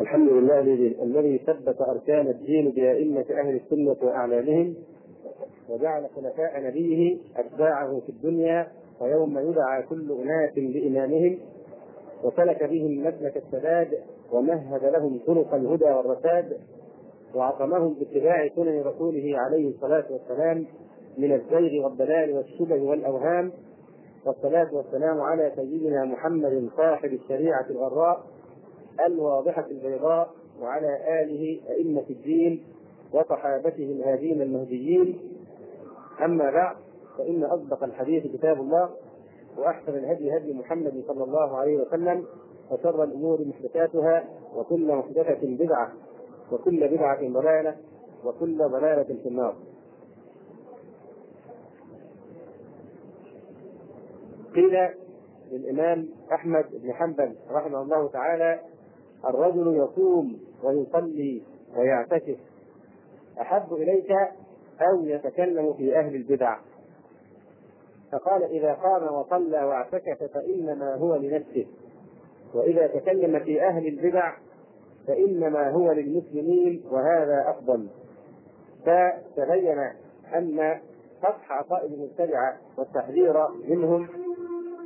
الحمد لله الذي ثبت أركان الدين بأئمة أهل السنة وأعلامهم وجعل خلفاء نبيه اتباعه في الدنيا ويوم يدعى كل أناس بإمامهم وسلك بهم مسلك السداد ومهد لهم طرق الهدى والرشاد وعصمهم باتباع سنن رسوله عليه الصلاة والسلام من الزيغ والضلال والشبه والأوهام والصلاة والسلام على سيدنا محمد صاحب الشريعة الغراء الواضحة البيضاء وعلى آله أئمة الدين وصحابته الهادين المهديين. أما بعد فإن أصدق الحديث كتاب الله وأحسن الهدي هدي محمد صلى الله عليه وسلم وشر الأمور محدثاتها وكل محدثة بدعة وكل بدعة ضلالة وكل ضلالة في النار. قيل للإمام أحمد بن حنبل رحمه الله تعالى الرجل يصوم ويصلي ويعتكف. أحب إليك أو يتكلم في أهل البدع. فقال إذا قام وصلى واعتكف فإنما هو لنفسه. وإذا تكلم في أهل البدع فإنما هو للمسلمين وهذا أفضل. فتبين أن فتح عقائد المبتدعه والتحذير منهم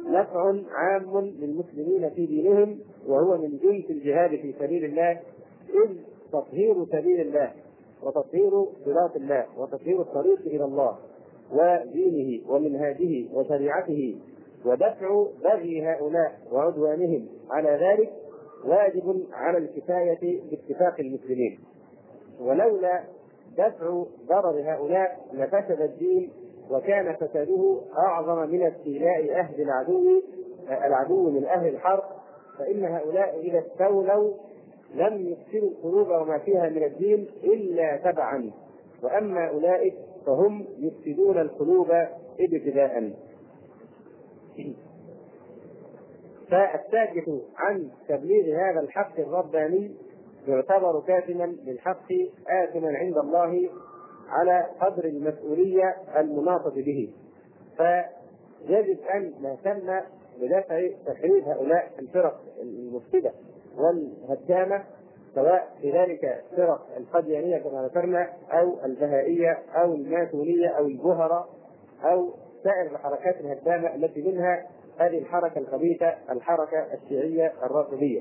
نفع عام للمسلمين في دينهم وهو من جنس الجهاد في سبيل الله إذ تطهير سبيل الله وتطهير صراط الله وتطهير الطريق إلى الله ودينه ومنهاجه وشريعته ودفع بغي هؤلاء وعدوانهم على ذلك واجب على الكفاية باتفاق المسلمين. ولولا دفع ضرر هؤلاء لفسد الدين وكان فساده أعظم من استيلاء أهل العدو العدو من أهل الحرب فإن هؤلاء إذا استولوا لم يفسدوا القلوب وما فيها من الدين إلا تبعا. وأما أولئك فهم يفسدون القلوب ابتداء. فالساكت عن تبليغ هذا الحق الرباني يعتبر كاتما للحق آثما عند الله على قدر المسؤولية المناطة به. فيجب أن نهتم بدفع تخريب هؤلاء الفرق المفسدة والهدامة سواء في ذلك فرق القديانية كما ذكرنا أو البهائية أو الماتونية أو البهرة أو سائر الحركات الهدامة التي منها هذه الحركة الخبيثة الحركة الشيعية الرافضية.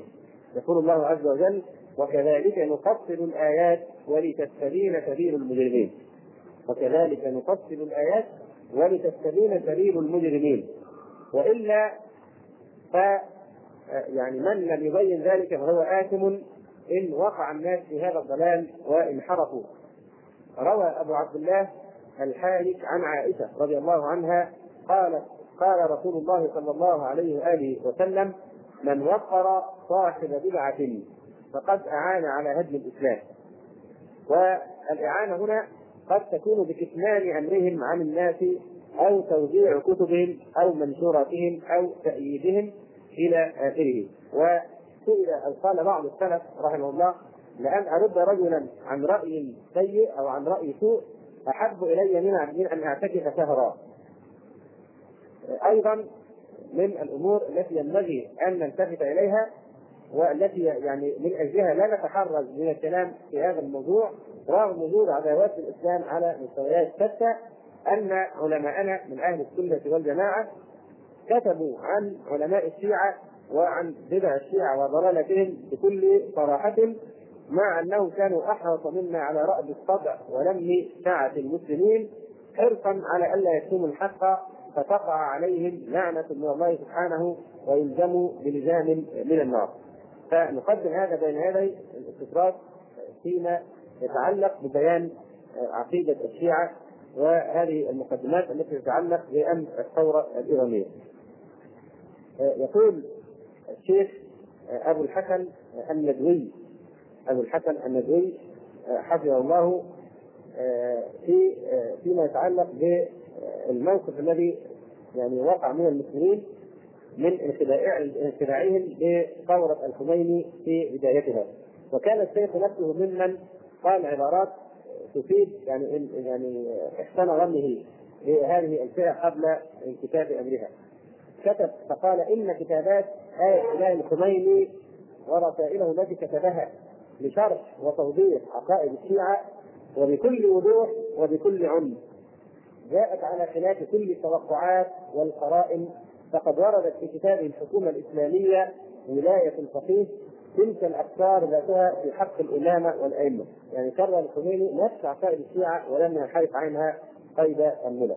يقول الله عز وجل وكذلك نفصل الآيات ولتستبين سبيل المجرمين. وكذلك نفصل الآيات ولتستبين سبيل المجرمين. وإلا ف يعني من لم يبين ذلك فهو آثم إن وقع الناس في هذا الضلال وانحرفوا. روى أبو عبد الله الحارث عن عائشة رضي الله عنها قالت قال رسول الله صلى الله عليه وآله وسلم من وقر صاحب بدعة فقد أعان على هدم الإسلام. والإعانة هنا قد تكون بكتمان أمرهم عن الناس أو توزيع كتبهم أو منشوراتهم أو تأييدهم إلى آخره. وسئل أو قال بعض السلف رحمه الله لأن أرد رجلا عن رأي سيء أو عن رأي سوء أحب إلي من أن أعتكف شهرا. أيضا من الأمور التي ينبغي أن نلتفت إليها والتي يعني من أجلها لا نتحرز من الكلام في هذا الموضوع رغم وجود عداوات الإسلام على مستويات شتى أن علماءنا من أهل السنة والجماعة كتبوا عن علماء الشيعة وعن بدع الشيعة وضلالتهم بكل صراحة مع أنهم كانوا أحرص منا على رأب الطبع ولم سعه المسلمين حرصا على الا يكتموا الحق فتقع عليهم لعنة من الله سبحانه ويلزموا بلزام من النار. فنقدم هذا بين يدي الاستطراد فيما يتعلق ببيان عقيدة الشيعة وهذه المقدمات التي تتعلق بأمر الثورة الإيرانية. يقول الشيخ أبو الحسن الندوي أبو الحسن الندوي حفظه الله في فيما يتعلق بالموقف الذي يعني وقع من المسلمين من انخداعهم بثورة الخميني في بدايتها وكان الشيخ نفسه ممن قال عبارات تفيد يعني يعني إحسان ظنه بهذه الفئة قبل انكتاب أمرها. كتب فقال إن كتابات آية الله الخميني ورسائله التي كتبها لشرح وتوضيح عقائد الشيعة وبكل وضوح وبكل عنف جاءت على خلاف كل التوقعات والقرائن فقد وردت في كتابه الحكومة الإسلامية ولاية الفقيه تلك الأفكار ذاتها في حق الإمامة والأئمة. يعني كرر الخميني نفس عقائد الشيعة ولم ينحرف عنها قيد الملل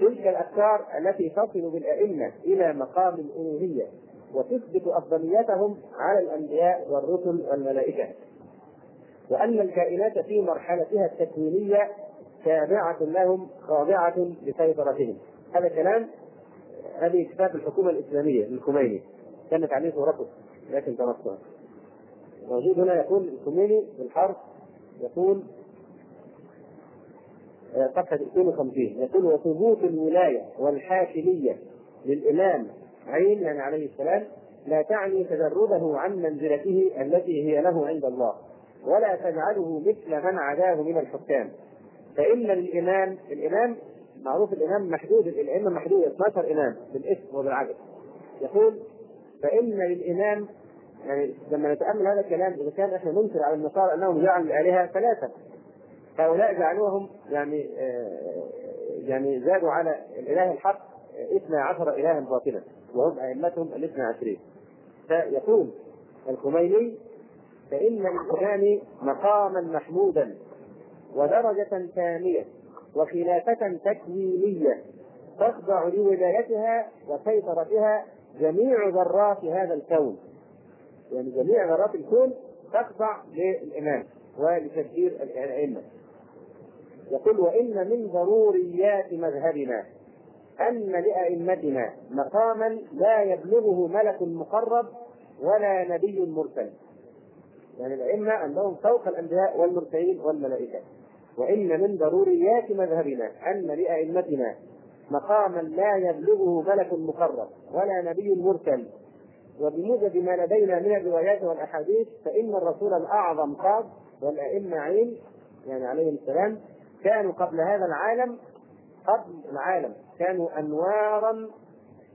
تلك الأفكار التي تصل بالأئمة إلى مقام الألوهية وتثبت أفضليتهم على الأنبياء والرسل والملائكة. وأن الكائنات في مرحلتها التكوينية تابعة لهم خاضعه لسيطرتهم. هذا كلام هذه كتاب الحكومة الإسلامية للخميني. كانت عليه صورته لكن تنصها موجود هنا يقول الخميني بالحرف يقول صفحة 52 يقول وثبوت الولاية والحاكمية للإمام عين يعني عليه السلام لا تعني تجرده عن منزلته التي هي له عند الله ولا تجعله مثل من عداه من الحكام. فإن للإمام الإمام معروف الإمام محدود الأئمة محدودة 12 إمام بالاسم وبالعدد. يقول فإن للإمام يعني لما نتأمل هذا الكلام إذا كان إحنا ننكر على النصارى أنهم جعلوا الآلهة ثلاثة هؤلاء جعلوهم يعني آه، يعني زادوا على الإله الحق اثنا عشر إلها باطلا وهم أئمتهم الاثنى عشرين. فيقول الخميني فإن للامام مقاما محمودا ودرجة ثانية وخلافة تكوينية تخضع لولايتها وسيطرتها جميع ذرات هذا الكون. يعني جميع ذرات الكون تخضع للإمام ولتدبير الأئمة. يقول وإن من ضروريات مذهبنا أن لأئمتنا مقاما لا يبلغه ملك مقرب ولا نبي مرسل. يعني الأئمة أنهم فوق الأنبياء والمرسلين والملائكة. وإن من ضروريات مذهبنا أن لأئمتنا مقاما لا يبلغه ملك مقرب ولا نبي مرسل وبموجب ما لدينا من الروايات والأحاديث فإن الرسول الأعظم قاد والأئمة عين يعني عليهم السلام كانوا قبل هذا العالم قبل العالم كانوا أنوارا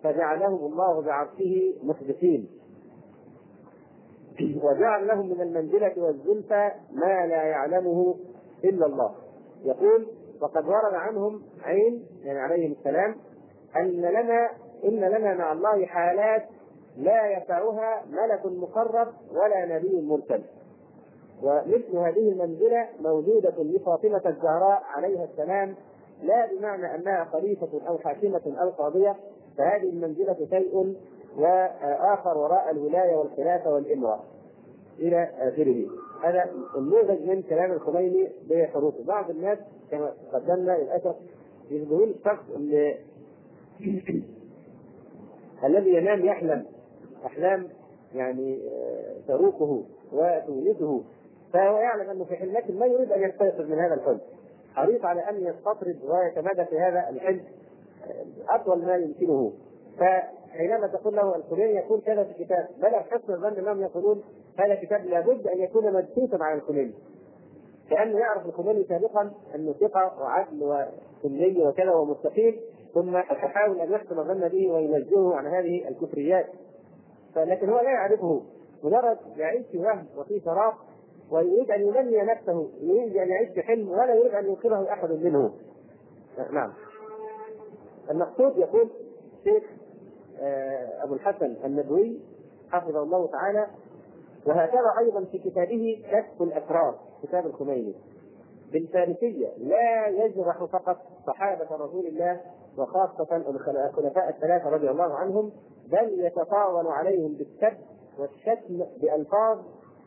فجعلهم الله بعرشه مثبتين وجعل لهم من المنزلة والزلفى ما لا يعلمه إلا الله. يقول وقد ورد عنهم عين يعني عليهم السلام أن لنا إن لنا مع الله حالات لا يسعها ملك مقرب ولا نبي مرسل. ومثل هذه المنزلة موجودة لفاطمة الزهراء عليها السلام لا بمعنى أنها خليفة أو حاكمة أو قاضية فهذه المنزلة شيء وآخر وراء الولاية والخلافة والإمرة. إلى آخره. هذا النموذج من كلام الخميني بحروفه بعض الناس كما قدمنا للأسف يشبهون الشخص اللي الذي ينام يحلم. أحلام يعني تروقه وتولده. فهو يعلم أنه في حلم لكن ما يريد أن يستيقظ من هذا الحلم. حريص على أن يستطرد ويتمادى في هذا الحلم أطول ما يمكنه. فحينما تقول له الخميني يقول كذا في الكتاب بلغ حسن الظن انهم يقولون هذا كتاب لابد أن يكون مدسوسا على الخميني كانه يعرف الخميني سابقا انه ثقة وعدل وسني وكذا ومستقيم ثم يحاول أن يحسن الظن به وينزهه عن هذه الكفريات. فلكن هو لا يعرفه. مجرد يعيش في وهم وفي فراغ ويريد أن ينمي نفسه يريد أن يعيش في حلم ولا يريد أن ينقذه أحد منه. نعم. المقصود يقول الشيخ آه، أبو الحسن الندوي حفظه الله تعالى وهكذا أيضا في كتابه كشف الأسرار كتاب الخميني. بالفارسية لا يجرح فقط صحابة رسول الله وخاصة الخلفاء الثلاثة رضي الله عنهم بل يتطاول عليهم بالسب والشتم بألفاظ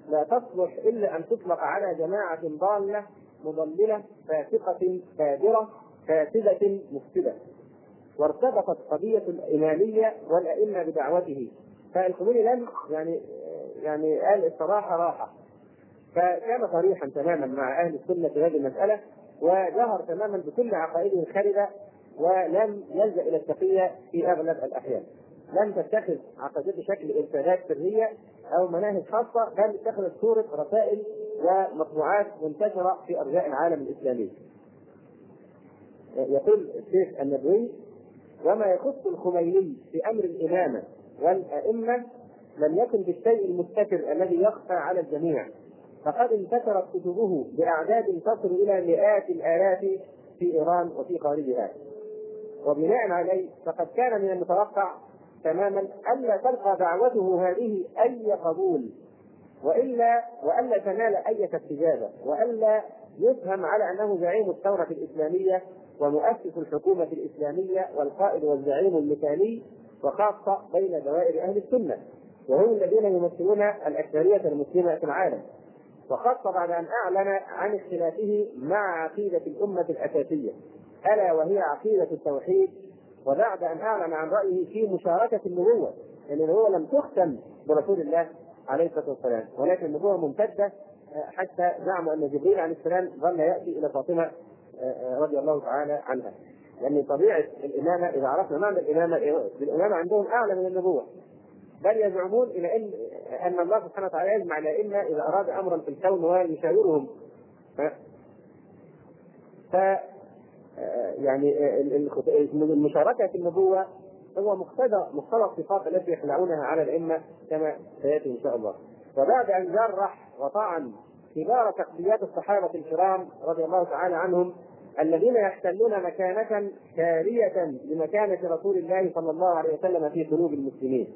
لا تصلح إلا أن تطلق على جماعة ضالة مضللة فاسقة فاجرة فاسدة مفسدة. وارتبطت قضية الإمامية والأئمة بدعوته. فالخميني لم يعني يعني قال الصراحة راحة. فكان صريحا تماما مع أهل السنة في هذه المسألة وجهر تماما بكل عقائده الخالدة ولم يلجأ إلى التقية في أغلب الأحيان لم تتخذ عقيدته شكل ارشادات سرية أو مناهج خاصة بل اتخذت صورة رسائل ومطبوعات منتشرة في أرجاء العالم الإسلامي. يقول الشيخ النبوي وما يخص الخميني في أمر الإمامة والأئمة لم يكن بالشيء المستتر الذي يخفى على الجميع فقد انتشرت كتبه بأعداد تصل إلى مئات الآلاف في إيران وفي خارجها وبناء عليه فقد كان من المتوقع تماما الا تلقى دعوته هذه أي قبول وإلا والا تنال أي استجابة والا يفهم على أنه زعيم الثورة الإسلامية ومؤسس الحكومة الإسلامية والقائد والزعيم المثالي وخاصة بين دوائر أهل السنة وهم الذين يمثلون الأكثرية المسلمة في العالم. وخاصة بعد أن أعلن عن اختلافه مع عقيدة الأمة الأساسية. ألا وهي عقيدة التوحيد وبعد أن أعلن عن رأيه في مشاركة النبوة لأن يعني النبوة لم تختم برسول الله عليه الصلاة والسلام ولكن النبوة ممتدة حتى زعم أن جبريل عليه السلام ظل يأتي إلى فاطمة رضي الله تعالى عنها. لأن طبيعة الإمامة إذا عرفنا معنى الإمامة الإمامة عندهم أعلى من النبوة. بل يزعمون إلى إن أن الله سبحانه وتعالى يجمع الأئمة إذا أراد أمرا في الكون ويشاورهم. ف يعني المشاركة في النبوة هو مقتضى مقتضى الصفات التي يخلعونها على الأئمة كما سيأتي إن شاء الله. وبعد أن جرح وطعن كبار شخصيات الصحابة الكرام رضي الله تعالى عنهم الذين يحتلون مكانة كارية لمكانة رسول الله صلى الله عليه وسلم في قلوب المسلمين.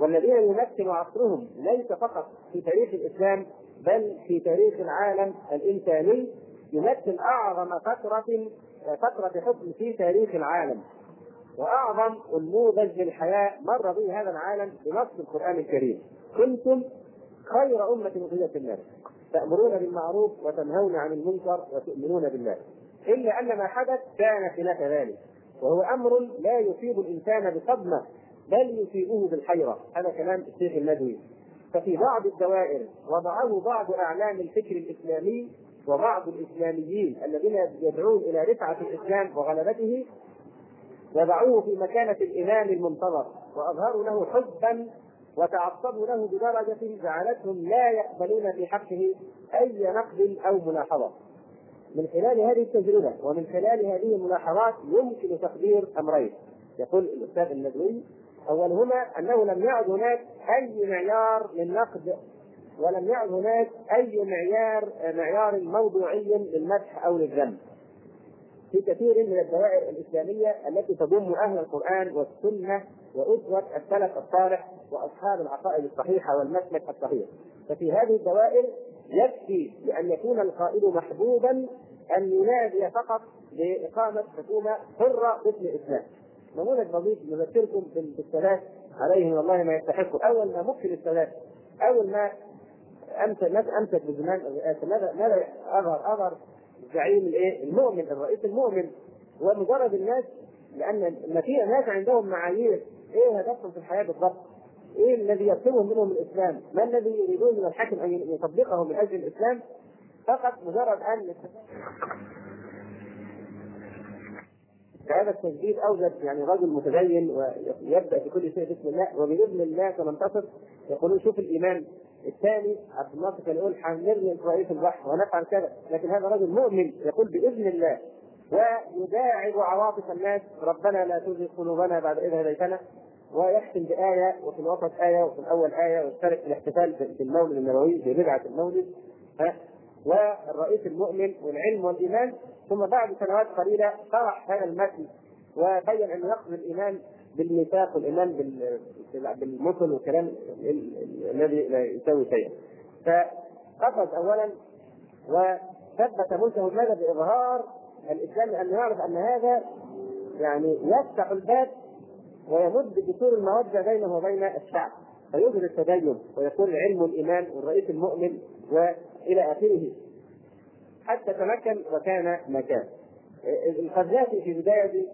والذين يمثل عصرهم ليس فقط في تاريخ الإسلام بل في تاريخ العالم الإنساني يمثل أعظم فترة فترة حكم في تاريخ العالم. وأعظم نموذج للحياة مر به هذا العالم بنص القرآن الكريم. كنتم خير أمة أخرجت الناس تأمرون بالمعروف وتنهون عن المنكر وتؤمنون بالله. إلا أن ما حدث كان خلاف ذلك. وهو أمر لا يصيب الإنسان بصدمة بل يصيبه بالحيرة. هذا كلام الشيخ الندوي. ففي بعض الدوائر وضعه بعض أعلام الفكر الإسلامي وبعض الإسلاميين الذين يدعون إلى رفعة الإسلام وغلبته وضعوه في مكانة الإمام المنتظر وأظهروا له حبا وتعصبوا له بدرجة جعلتهم لا يقبلون في حقه أي نقد أو ملاحظة. من خلال هذه التجربة ومن خلال هذه الملاحظات يمكن تقدير أمرين. يقول الأستاذ الندوي أولهما أنه لم يعد هناك أي معيار للنقد ولم يعد هناك أي معيار معيار موضوعي للمدح أو للذم. في كثير من الدوائر الإسلامية التي تضم أهل القرآن والسنة وأسوة السلف الصالح وأصحاب العقائد الصحيحة والمسلك الصحيح. ففي هذه الدوائر يكفي بأن يكون القائد محبوبا أن ينادي فقط بإقامة حكومة حرة باسم الإسلام. نموذج بسيط نذكركم بالثلاث عليه من الله ما يستحق أول ما مكن الثلاث أول ما أمسك أمسك بزمان الرئاسة ماذا ماذا أظهر أظهر الزعيم الإيه؟ المؤمن الرئيس المؤمن ومجرد الناس لأن ما في ناس عندهم معايير إيه هدفهم في الحياة بالضبط؟ إيه الذي يطلبه منهم الإسلام؟ ما الذي يريدون من الحاكم أن يطبقه من أجل الإسلام؟ فقط مجرد أن هذا التجديد أوجد يعني رجل متدين ويبدأ في كل شيء بسم الله وبإذن الله سننتصر يقولون شوف الإيمان الثاني عبد الناصر كان يقول حنرمي رئيس البحر ونفعل كذا. لكن هذا رجل مؤمن يقول بإذن الله ويداعب عواطف الناس ربنا لا تزغ قلوبنا بعد إذ هديتنا. ويختم بآية وفي الوسط آية وفي الأول آية ويشترك في الاحتفال بالمولد النبوي ببدعة المولد. والرئيس المؤمن والعلم والإيمان. ثم بعد سنوات قليلة طرح هذا المتن وبين أنه يقصد الإيمان بالميثاق والإيمان بالمثل والكلام الذي لا يساوي شيئا. فقفز أولا وثبت ملكه ماذا بإظهار الإسلام لأنه يعرف أن هذا يعني يفتح الباب ويمد جسور المودة بينه وبين الشعب. فيظهر التدين ويكون العلم والإيمان والرئيس المؤمن وإلى آخره. حتى تمكن وكان مكان. القذافي في بداية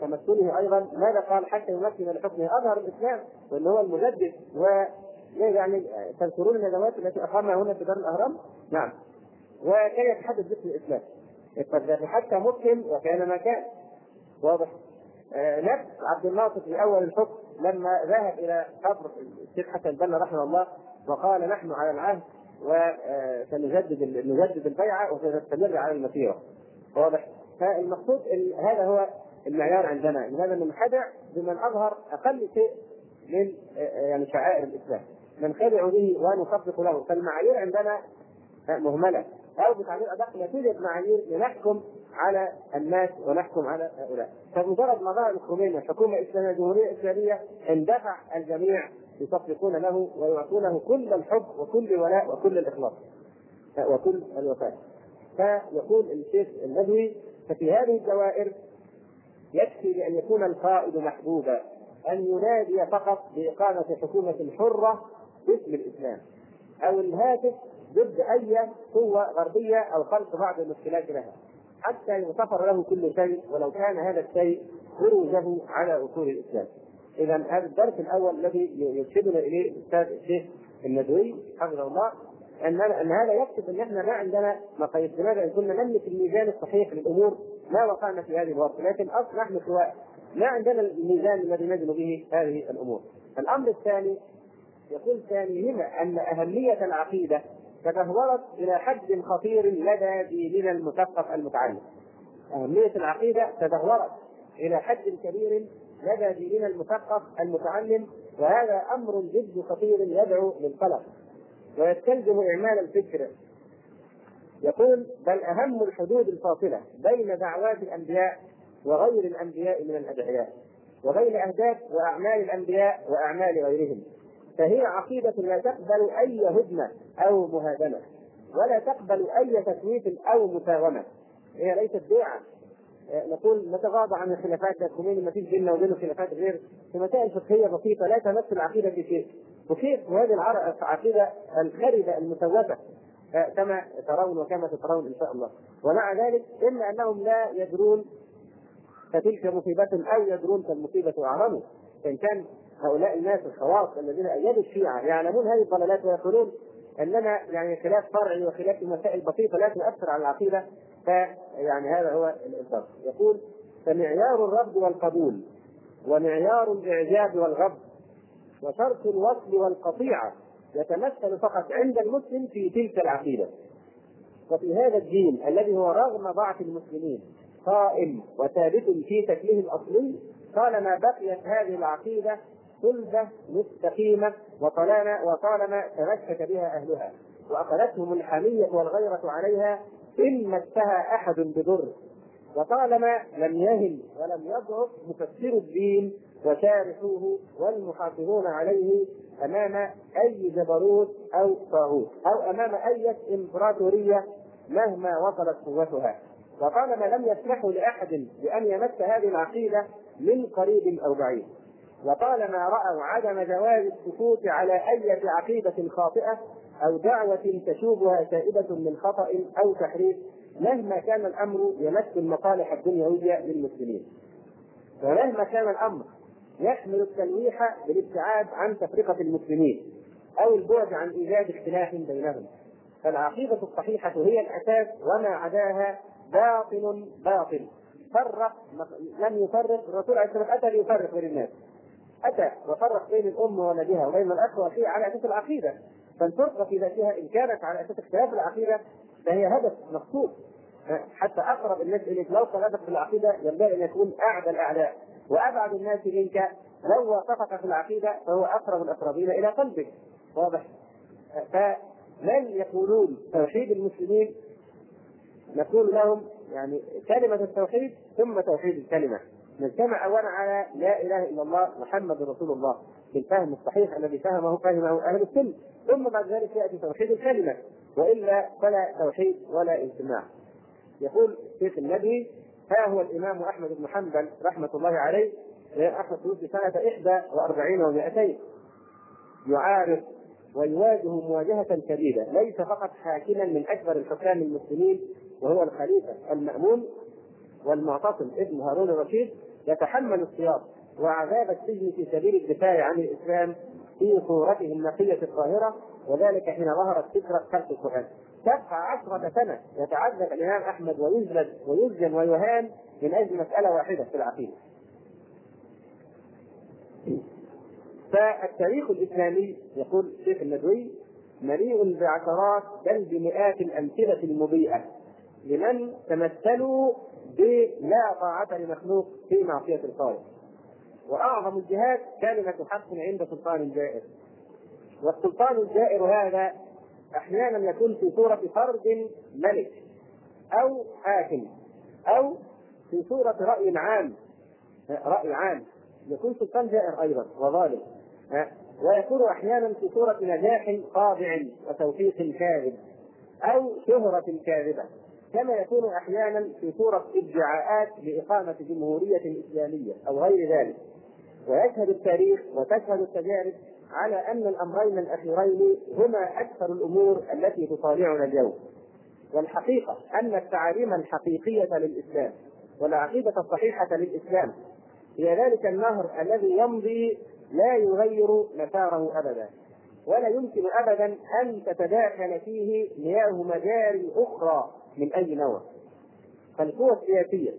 تمثله أيضا. ماذا قال حتى يمكن لحكمه أظهر الإسلام وأنه هو المجدد و يعني تذكرون الندوات التي أقامها هنا في دار الأهرام؟ نعم. وكان يتحدث باسم الإسلام. القذافي حتى مسلم وكان ما كان. واضح. نفس عبد الناصر في أول الحكم لما ذهب إلى قبر الشيخ حسن البنا رحمه الله وقال نحن على العهد وسنجدد نجدد البيعة وسنستمر على المسيرة. واضح. فالمقصود هذا هو المعيار عندنا لماذا ننخدع بمن أظهر أقل شيء من يعني شعائر الإسلام. ننخدع به ونصدق له. فالمعايير عندنا مهملة. أو بتعبير أدق لا توجد معايير لنحكم على الناس ونحكم على هؤلاء. فمجرد ما ظهر الخميني حكومه اسلاميه جمهوريه اسلاميه اندفع الجميع يصفقون له ويعطونه كل الحب وكل الولاء وكل الإخلاص وكل الوفاء. فيقول الشيخ النبوي ففي هذه الدوائر يكفي بأن يكون القائد محبوبا أن ينادي فقط بإقامة حكومة حرة باسم الإسلام أو الهاتف ضد أي قوة غربية أو خلق بعض المشكلات لها حتى يغتفر له كل شيء ولو كان هذا الشيء خروجه على أصول الإسلام. اذا هذا الدرس الأول الذي يرشدنا إليه الاستاذ الشيخ الندوي حفظه الله إن إن هذا يكتب إن إحنا ما عندنا مقاييس. لماذا إن كنا نملك الميزان الصحيح للأمور؟ ما وقعنا في هذه الورطه لكن أصل نحن سواء ما عندنا الميزان الذي نزن به هذه الأمور. الأمر الثاني يقول ثانيهما أن أهمية العقيدة تدهورت إلى حد خطير لدى ديننا المثقف المتعلم. أهمية العقيدة تدهورت إلى حد كبير لدى ديننا المثقف المتعلم وهذا أمر جد خطير يدعو للقلق. ويستلزم إعمال الفكر. يقول بل أهم الحدود الفاصلة بين دعوات الأنبياء وغير الأنبياء من الأدعياء وبين أهداف وأعمال الأنبياء وأعمال غيرهم. فهي عقيدة لا تقبل أي هدنة أو مهادنة ولا تقبل أي تسويف أو مساومة. هي ليست بيعة. نقول نتغاضى عن الخلافات الخميني ما فيش بيننا وبينه خلافات غير في مسائل فقهية بسيطة لا تمس العقيدة في شيء وكيف هذه العقيدة الخربه المسوفه كما ترون وكما تترون إن شاء الله. ومع ذلك الا أنهم لا يدرون فتلك مصيبة أو يدرون فالمصيبة أعظم. فإن كان هؤلاء الناس الخواص الذين أيدوا الشيعة يعلمون هذه الضلالات ويقولون أننا يعني خلاف فرعي وخلاف مسائل بسيطة لا تؤثر على العقيدة فيعني هذا هو الفرق يقول فمعيار الرد والقبول ومعيار الإعجاب والغض وشرط الوصل والقطيعة يتمثل فقط عند المسلم في تلك العقيدة. وفي هذا الدين الذي هو رغم ضعف المسلمين قائم وثابت في شكله الأصلي طالما بقيت هذه العقيدة صلبة مستقيمة وطالما وطالما تمسك بها أهلها. وأخذتهم الحمية والغيرة عليها إن مسها أحد بضر. وطالما لم يهن ولم يضعف مفسر الدين وشارحوه والمحافظون عليه أمام أي جبروت أو طاغوت أو أمام أي إمبراطورية مهما وصلت قوتها. وطالما لم يسمحوا لأحد بأن يمس هذه العقيدة من قريب أو بعيد. وطالما رأوا عدم جواز السكوت على أي عقيدة خاطئة أو دعوة تشوبها سائبة من خطأ أو تحريف مهما كان الأمر يمس المصالح الدنيوية للمسلمين. ومهما كان الأمر يحمل التلويح بالابتعاد عن تفرقة المسلمين أو البعد عن إيجاد اختلاف بينهم. فالعقيدة الصحيحة هي الأساس وما عداها باطل باطل. فرق لم يفرق الرسول عليه الصلاة والسلام أتى ليفرق بين الناس. أتى وفرق بين الام وولدها وبين الاخ واخيه على أساس العقيدة. فالفرقة في ذاتها إن كانت على أساس اختلاف العقيدة فهي هدف مقصود. حتى أقرب الناس إليك لو خالفك في العقيدة ينبغي أن يكون أعدى الأعداء. وأبعد الناس منك. لو وافقك في العقيدة فهو أقرب الأقربين إلى قلبك. واضح؟ فمن يقولون توحيد المسلمين؟ نقول لهم يعني كلمة التوحيد ثم توحيد الكلمة. نجتمع أولا على لا إله إلا الله محمد رسول الله بالفهم الصحيح الذي فهمه فهمه أهل السنة. ثم بعد ذلك يأتي توحيد الكلمة. وإلا فلا توحيد ولا اجتماع. يقول الشيخ النبي ها هو الإمام أحمد بن حنبل رحمة الله عليه أحمد توفي سنة 41 و200 يعارض ويواجه مواجهة شديدة ليس فقط حاكما من أكبر الحكام المسلمين وهو الخليفة المأمون والمعتصم ابن هارون الرشيد يتحمل السياط وعذاب السجن في سبيل الدفاع عن الإسلام في صورته النقية الطاهرة وذلك حين ظهرت فكرة خلق القرآن. تبقى عشرة سنة يتعذب الإمام أحمد ويجلد ويسجن ويهان من أجل مسألة واحدة في العقيدة. فالتاريخ الإسلامي يقول الشيخ الندوي مليء بعشرات بل بمئات الأمثلة المضيئة لمن تمثلوا بلا طاعة لمخلوق في معصية الخالق. وأعظم الجهاد كلمه حق عند سلطان جائر والسلطان الجائر هذا أحيانا يكون في صورة فرد ملك أو حاكم أو في صورة رأي عام رأي عام. يكون سلطان جائر أيضا وظالم. ويكون أحيانا في صورة نجاح خاضع وتوفيق كاذب أو شهرة كاذبة. كما يكون أحيانا في صورة ادعاءات لإقامة جمهورية إسلامية أو غير ذلك. ويشهد التاريخ وتشهد التجارب على أن الأمرين الأخيرين هما أكثر الأمور التي تطالعنا اليوم. والحقيقة أن التعاليم الحقيقية للإسلام والعقيدة الصحيحة للإسلام هي ذلك النهر الذي يمضي لا يغير مساره ابدا ولا يمكن ابدا أن تتداخل فيه مياه مجاري أخرى من أي نوع. فالقوى السياسية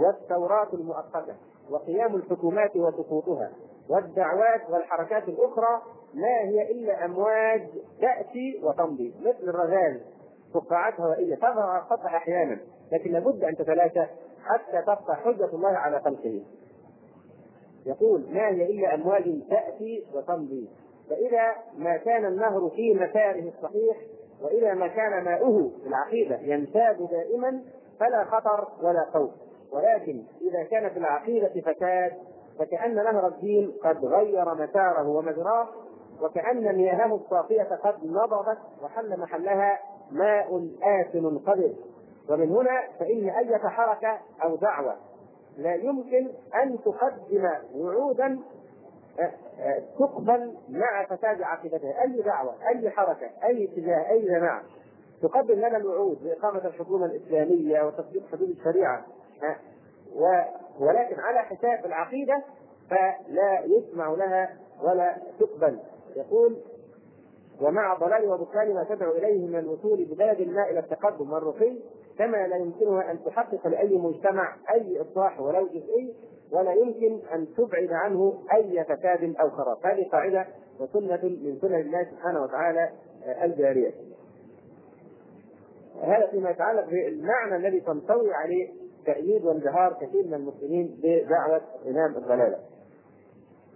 والثورات المؤقتة وقيام الحكومات وسقوطها والدعوات والحركات الأخرى ما هي إلا أمواج تأتي وتمضي مثل الرذاذ فقاعات هوائيه تظهر على السطح أحيانا لكن لابد أن تتلاشى حتى تبقى حجة الله على خلقه. يقول ما هي إلا أمواج تأتي وتمضي. فإذا ما كان النهر في مساره الصحيح وإذا ما كان ماؤه في العقيدة ينساب دائما فلا خطر ولا خوف. ولكن إذا كان في العقيدة فساد فكأن نهر الدين قد غير مساره ومجراه وكأن مياهه الصافية قد نضبت وحل محلها ماء آسن قذر ومن هنا فإن أية حركة أو دعوة لا يمكن أن تقدم وعودا تقبل مع فساد عقيدتها أي دعوة أي حركة أي اتجاه أي جماعة تقدم لنا الوعود بإقامة الحكومة الإسلامية وتطبيق حدود الشريعة. ولكن على حساب العقيدة فلا يسمع لها ولا تقبل. يقول ومع ضلال وبطلان ما تدعو إليه من الوصول ببلد ما إلى التقدم والرقي كما لا يمكنها أن تحقق لأي مجتمع أي إصلاح ولو جزئي ولا يمكن أن تبعد عنه أي فساد أو خراب. هذه قاعدة وسنة من سنن الله سبحانه وتعالى الجارية. هذا فيما يتعلق بالمعنى الذي تنطوي عليه تأييد وانبهار كثير من المسلمين بدعوة إمام الضلالة.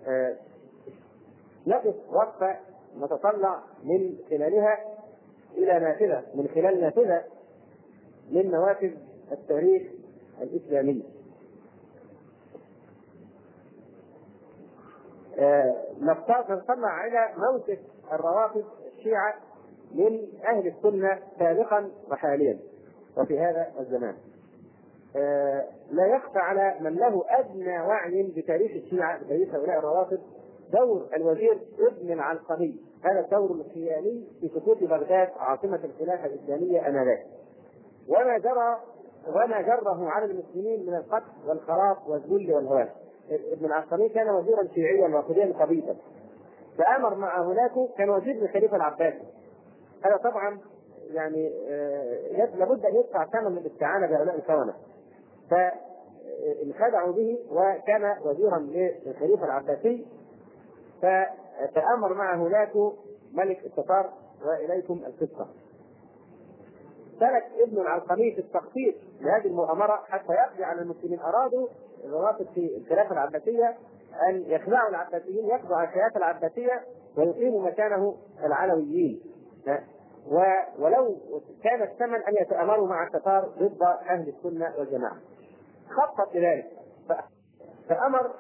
آه نقف وقفة نتطلع من خلالها إلى نافذة من خلال نافذة من نوافذ التاريخ الإسلامي. آه نطلع على موقف الروافض الشيعة من أهل السنة سابقا وحاليا وفي هذا الزمان. لا يخفى على من له أدنى وعي بتاريخ الشيعة بتاريخ هؤلاء الروافض دور الوزير ابن العلقمي. هذا الدور الخيالي في سقوط بغداد عاصمة الخلافة الإسلامية آنذاك. وما جرى وما جره على المسلمين من القتل والخراب والذل والهوان. ابن العلقمي كان وزيرا شيعيا رافضيا خبيثا فأمر مع هناك كان وزير للخليفة العباسي. هذا طبعا يعني آه لابد أن يدفع ثمن الاستعانه بهؤلاء الخونه فانخدعوا به وكان وزيرا للخليفة العباسي فتأمر معه هناك ملك التتار وإليكم القصة. سلك ابن العلقمي في التخطيط لهذه المؤامرة حتى يقضي على المسلمين أرادوا الروافض في الخلافة العباسية أن يخدعوا العباسيين يقضوا على الخلافه العباسية ويقيموا مكانه العلويين ولو كان الثمن أن يتأمروا مع التتار ضد أهل السنة والجماعة. خطط لذلك فأمر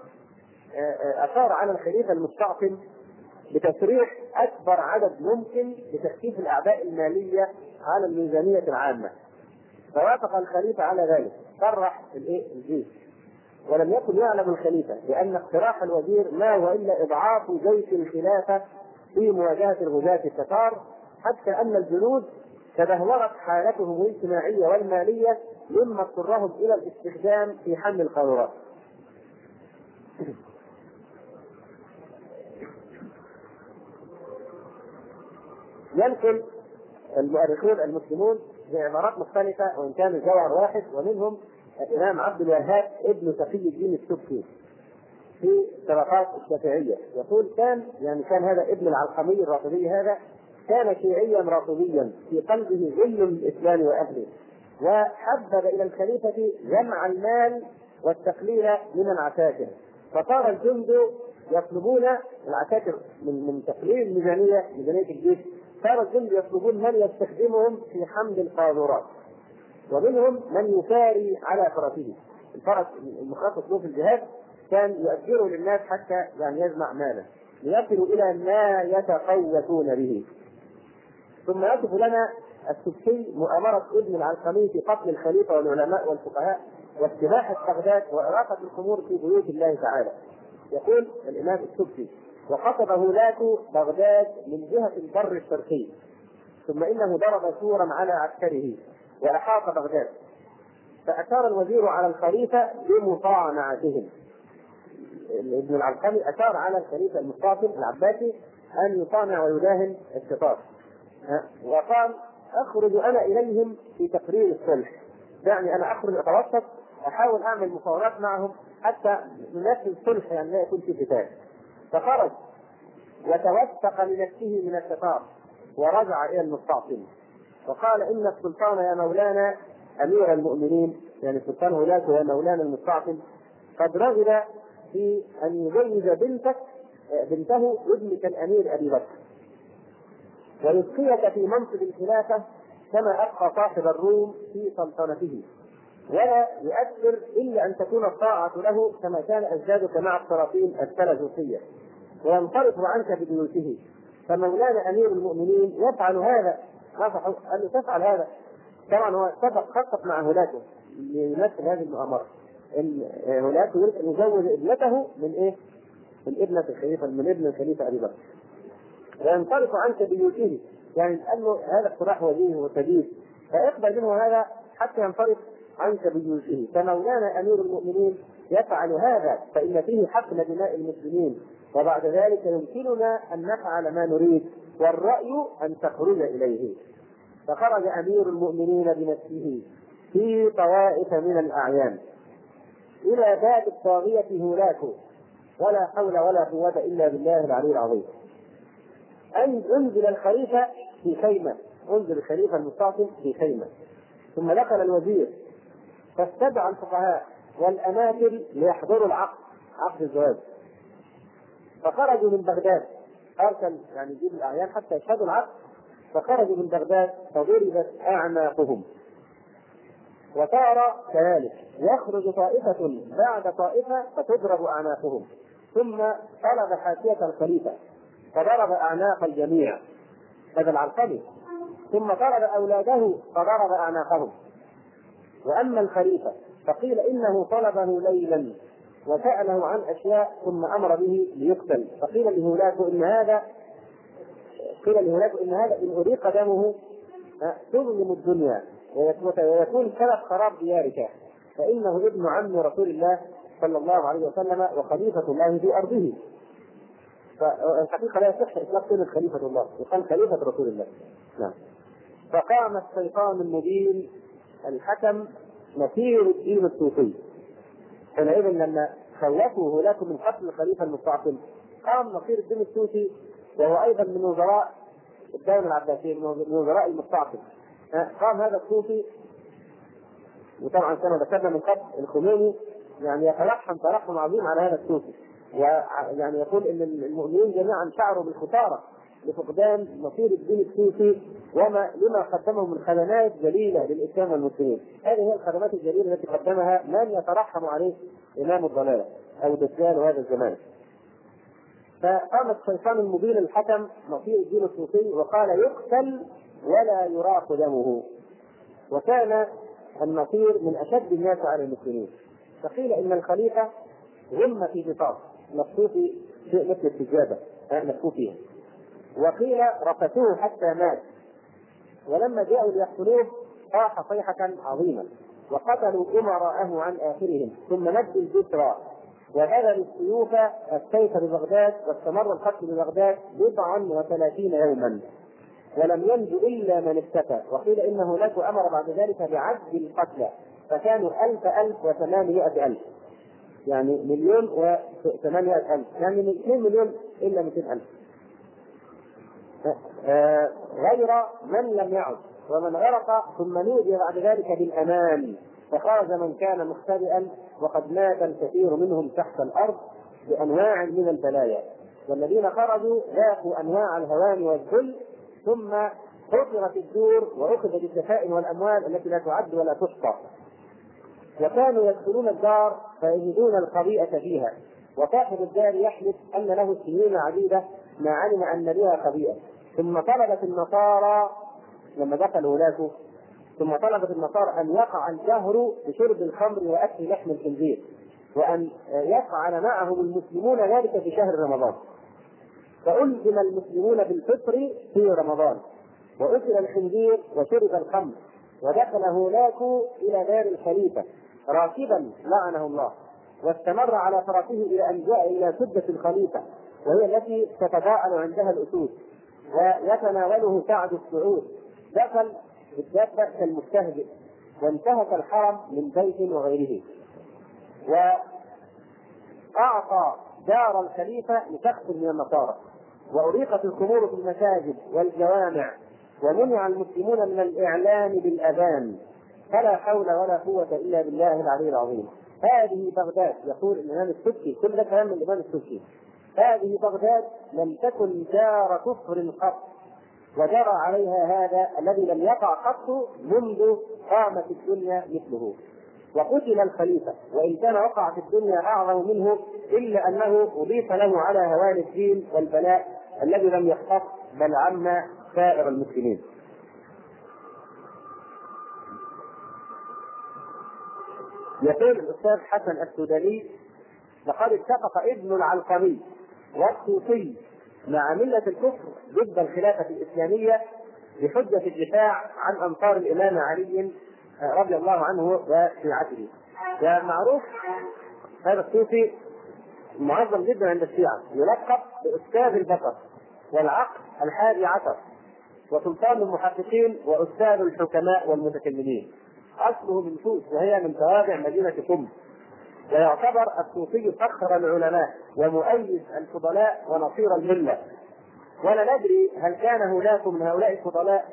اشار على الخليفة المستعصم بتسريح أكبر عدد ممكن لتخفيف الأعباء المالية على الميزانية العامة. فوافق الخليفة على ذلك. صرح الإيه؟ الجيش. ولم يكن يعلم الخليفة بأن اقتراح الوزير ما هو الا إضعاف جيش الخلافة في مواجهة الغزاة التتار حتى أن الجنود تدهورت حالتهم الاجتماعية والمالية مما اضطرهم إلى الاستخدام في حمل القارورات. ينقل المؤرخون المسلمون بعبارات مختلفة وإن كان الجوهر واحد ومنهم الإمام عبد الوهاب ابن تقي الدين السبكي في طبقات الشافعية يقول كان يعني كان هذا ابن العلقمي الرافضي هذا كان شيعيا رافضيا في قلبه ذل الإسلام وأهله. وحبب إلى الخليفة جمع المال والتقليل من العساكر. فصار الجند يطلبون العساكر من من تقليل الميزانية ميزانية الجيش. صار الجند يطلبون من يستخدمهم في حمل القاذورات. ومنهم من يساري على فرسه. الفرس المخصص له في الجهاد كان يؤجره للناس حتى يعني يجمع مالا ليصلوا إلى ما يتقوتون به. ثم يصف لنا السبكي مؤامرة ابن العلقمي في قتل الخليفة والعلماء والفقهاء واستباحة بغداد وإراقة الخمور في بيوت الله تعالى. يقول الإمام السبكي وخطب هولاة بغداد من جهة البر الشرقي ثم إنه ضرب سورا على عسكره وأحاط بغداد. فأشار الوزير على الخليفة بمطاعنتهم ابن العلقمي أشار على الخليفة المستعصم العباسي أن يطامع ويداهن الشطار وقال أخرج أنا إليهم في تقرير الصلح. يعني أنا أخرج أتوسط أحاول أعمل مفاوضات معهم حتى ننفذ الصلح يعني لا يكون في قتال. فخرج وتوثق لنفسه من الشطار ورجع إلى المستعصم. وقال إن السلطان يا مولانا أمير المؤمنين يعني السلطان ولاته يا مولانا المستعصم قد رغب في أن يجوز بنتك بنته ابنك الأمير أبي بكر. ويبقيك في منصب الخلافة كما أبقى صاحب الروم في سلطنته. ولا يؤثر إلا أن تكون الطاعة له كما كان أجدادك مع السلاطين السلجوقية. وينصرف عنك ببيوته فمولانا أمير المؤمنين يفعل هذا نصحه له تفعل هذا. طبعا هو اتفق خطط مع هولاته ليمثل هذه المؤامرة. إن هولاته يريد أن يزوج ابنته من إيه؟ من ابنة الخليفة من ابن الخليفة أبي بكر. وينصرف عنك بيوته. يعني قال له هذا اقتراح وجيه وسديد فاقبل منه هذا حتى ينصرف عنك بيوته. فمولانا أمير المؤمنين يفعل هذا فإن فيه حقن دماء المسلمين. وبعد ذلك يمكننا أن نفعل ما نريد والرأي أن تخرج إليه. فخرج أمير المؤمنين بنفسه في طوائف من الأعيان. إلى باب الطاغية هولاكو ولا حول ولا قوة إلا بالله العلي العظيم. أن أنزل الخليفة في خيمة. أنزل الخليفة المستعصم في خيمة. ثم دخل الوزير. فاستدعى الفقهاء والأماكن ليحضروا العقد. عقد الزواج فخرجوا من بغداد. أرسل يعني يجيب الأعيان حتى يشهدوا العقد. فخرجوا من بغداد فضربت أعناقهم وصار كذلك. يخرج طائفة بعد طائفة فتضرب أعناقهم ثم طلب حاشية الخليفة. فضرب أعناق الجميع هذا العرقبي ثم طلب أولاده فضرب أعناقهم وأما الخليفة فقيل إنه طلبه ليلا وسأله عن أشياء ثم أمر به ليقتل. فقيل لهولاته إن هذا قيل لهولاته إن هذا إن أريق دمه تظلم الدنيا ويكون سبب خراب ديارك. فإنه ابن عم رسول الله صلى الله عليه وسلم وخليفة الله في أرضه. فالحقيقة لا يصح إطلاق كلمه خليفه الله يقال خليفة رسول الله. نعم. فقام الشيطان المبين الحكم نصير الدين الصوفي. حينئذ لما خوفوا هناك من قتل الخليفة المستعصم قام نصير الدين الصوفي وهو أيضا من وزراء الدولة العباسية من وزراء المستعصم. قام هذا الصوفي وطبعا كما ذكرنا من قبل الخميني يعني يترحم ترحم عظيم على هذا الصوفي. ويعني يقول إن المؤمنين جميعا شعروا بالخسارة لفقدان نصير الدين السوسي وما لما قدمه من خدمات جليلة للإسلام والمسلمين. هذه هي الخدمات الجليلة التي قدمها من يترحم عليه إمام الضلاله أو دجال هذا الزمان. فقام الشيطان المبين الحكم نصير الدين السوسي وقال يقتل ولا يراق دمه. وكان النصير من أشد الناس على المسلمين. فقيل إن الخليفة غم في مكتوب شيء مثل السجادة مكتوب فيها. وقيل رفتوه حتى مات. ولما جاءوا ليقتلوه صاح صيحة عظيمة. وقتلوا أمراءه عن آخرهم. ثم مدوا الجسرى وبذلوا السيوف السيف ببغداد واستمر القتل ببغداد بضعا وثلاثين يوما. ولم ينجو إلا من اختفى وقيل إن هناك أمر بعد ذلك بعد القتلى فكانوا ألف ألف وثمانمائة ألف. يعني مليون و 800 ألف. يعني من 2 مليون إلا 200 ألف. غير من لم يعد ومن غرق ثم نودي بعد ذلك بالأمان. فخرج من كان مختبئا وقد مات الكثير منهم تحت الأرض بأنواع من البلايا. والذين خرجوا ذاقوا أنواع الهوان والذل ثم حفرت الدور وأخذت الدفائن والأموال التي لا تعد ولا تحصى. وكانوا يدخلون الدار فيجدون الخبيئه فيها. وصاحب الدار يحلف أن له سنين عديدة ما علم أن لها خبيئه ثم طلبت النصارى لما دخلوا ولاته ثم طلبت النصارى أن يقع الجهر بشرب الخمر وأكل لحم الخنزير وأن يفعل معهم المسلمون ذلك في شهر رمضان. فألزم المسلمون بالفطر في رمضان وأكل الخنزير وشرب الخمر ودخل هولاكو إلى دار الخليفة. راكبا لعنه الله واستمر على فرسه إلى أن جاء إلى سدة الخليفة وهي التي تتضاءل عندها الأسود ويتناوله سعد السعود دخل بالدابة كالمستهزئ وانتهك الحرم من بيت وغيره. وأعطى دار الخليفة لشخص من النصارى. وأريقت الخمور في المساجد والجوامع ومنع المسلمون من الإعلان بالأذان. فلا حول ولا قوة إلا بالله العلي العظيم. هذه بغداد يقول الإمام السبكي كل كلام الإمام السبكي. هذه بغداد لم تكن دار كفر قط وجرى عليها هذا الذي لم يقع قط منذ قامت الدنيا مثله. وقتل الخليفة وإن كان وقع في الدنيا أعظم منه إلا أنه أضيف له على هوان الدين والبلاء الذي لم يختص بل عم سائر المسلمين. يقول الأستاذ حسن السوداني لقد اتفق ابن العلقمي والصوفي مع ملة الكفر ضد الخلافة الإسلامية بحجة الدفاع عن أنصار الإمام علي رضي الله عنه وشيعته. ومعروف هذا الصوفي معظم جدا عند الشيعة يلقب بأستاذ البشر والعقل الحادي عشر وسلطان المحققين وأستاذ الحكماء والمتكلمين أصله من سوس وهي من توابع مدينة قم ويعتبر الصوفي فخر العلماء ومؤيد الفضلاء ونصير الملة. ولا ندري هل كان هناك من هؤلاء الفضلاء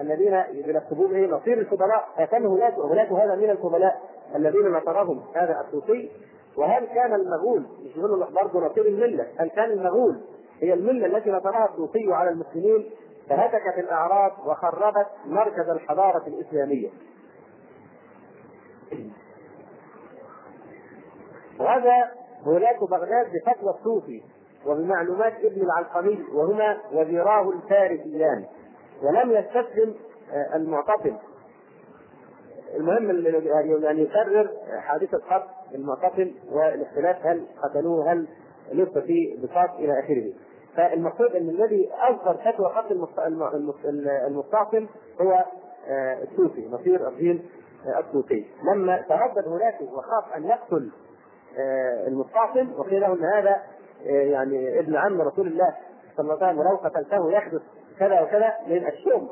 الذين يلقبون به نصير الفضلاء فكان هناك هناك هذا من الفضلاء الذين نصرهم هذا الصوفي. وهل كان المغول مش يقولوا برضه نصير الملة هل كان المغول هي الملة التي نصرها الصوفي على المسلمين؟ فهتكت الاعراض وخربت مركز الحضارة الإسلامية. غزا هناك بغداد بفتوى الصوفي وبمعلومات ابن العلقمي وهما وزيراه الفارسيان ولم يستسلم المعتصم. المهم أن يكرر حادثة قتل المعتصم والاختلاف هل قتلوه هل لف في بساط إلى آخره. فالمقصود أن الذي أصدر فتوى قتل المستعصم هو الصوفي نصير الدين الصوفي. لما تردد هناك وخاف أن يقتل المستعصم وقيل له ان هذا يعني ابن عم رسول الله صلى الله عليه وسلم لو قتلته يحدث كذا وكذا من الشؤم.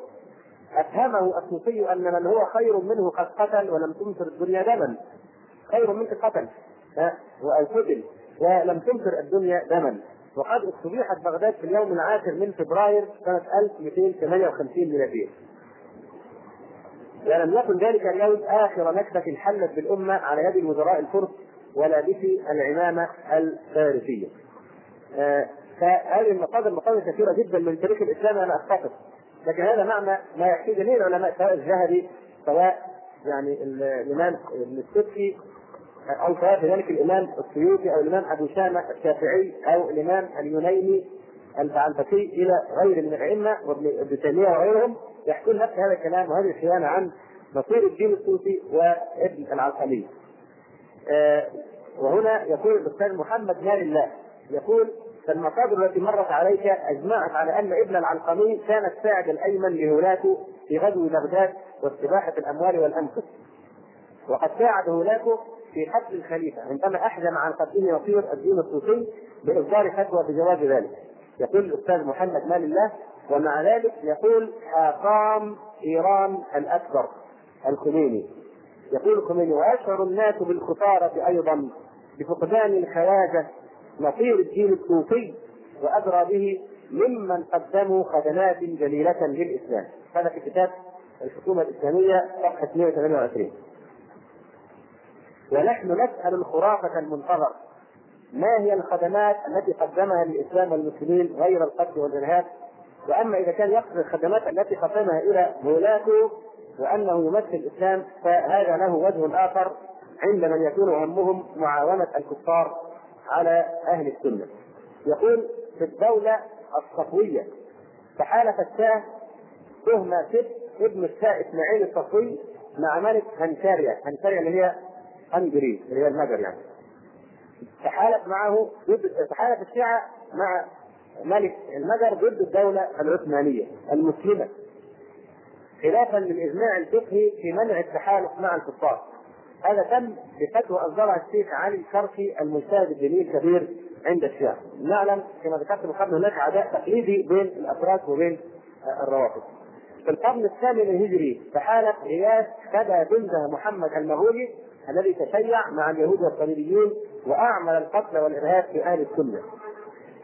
أفهمه الصوفي أن من هو خير منه قد قتل ولم تمطر الدنيا دما. خير منك قتل أو قتل ولم تمطر الدنيا دما. وقد استبيحت بغداد في اليوم العاشر من فبراير سنة 1258 ميلادية. ولم يكن ذلك اليوم آخر نكبة حلت بالأمة على يد المدراء الفرس ولابسي العمامة الفارسية. آه فهذه المقادر مقادر كثيرة جدا من تاريخ الإسلام أنا أختصر لكن هذا معنى ما يحكي جميع العلماء سواء الذهبي سواء يعني الإمام ابن السبكي أو سواء كذلك الإمام السيوطي أو الإمام أبو شامة الشافعي أو الإمام اليونيني البعلبكي إلى غير من الأئمة وابن تيمية وغيرهم يحكون نفس هذا الكلام وهذه الخيانة عن نصير الدين السوسي وابن العلقمي. آه وهنا يقول الأستاذ محمد مال الله يقول فالمصادر التي مرت عليك أجمعت على أن ابن العلقمي كان الساعد الأيمن لهولاكو في غزو بغداد واستباحة الأموال والأنفس. وقد ساعد هولاكو في قتل الخليفة عندما أحزم عن قتله نصير الدين الصوفي بإصدار فتوى بجواز ذلك. يقول الأستاذ محمد مال الله ومع ذلك يقول حاقام إيران الأكبر الخميني يقول الخميني ويشعر الناس بالخسارة أيضا بفقدان الخواجه نصير الدين الصوفي وأدرى به ممن قدموا خدمات جليلة للإسلام. هذا في كتاب الحكومة الإسلامية صفحة 128 ونحن نسأل الخرافة المنتظر ما هي الخدمات التي قدمها للإسلام والمسلمين غير القتل والإرهاب؟ وأما إذا كان يقصد الخدمات التي قدمها إلى ولاته وأنه يمثل الإسلام فهذا له وجه آخر عند من يكون همهم معاونة الكفار على أهل السنة. يقول في الدولة الصفوية فحالف الشاه تهمة ست ابن الشاه إسماعيل الصفوي مع ملك هنكاريا هنكاريا اللي هي هنجري اللي هي المجر يعني. تحالف معه تحالف الشيعة مع ملك المجر ضد الدولة العثمانية المسلمة. خلافا للإجماع الفقهي في منع التحالف مع الكفار. هذا تم بفتوى أصدرها الشيخ علي الشرقي المجتهد الديني الكبير عند الشيعة نعلم كما ذكرت من قبل هناك عداء تقليدي بين الأتراك وبين الروافض. في القرن الثامن الهجري تحالف غياث كذا بنده محمد المغولي الذي تشيع مع اليهود والصليبيين وأعمل القتل والإرهاب في أهل السنة.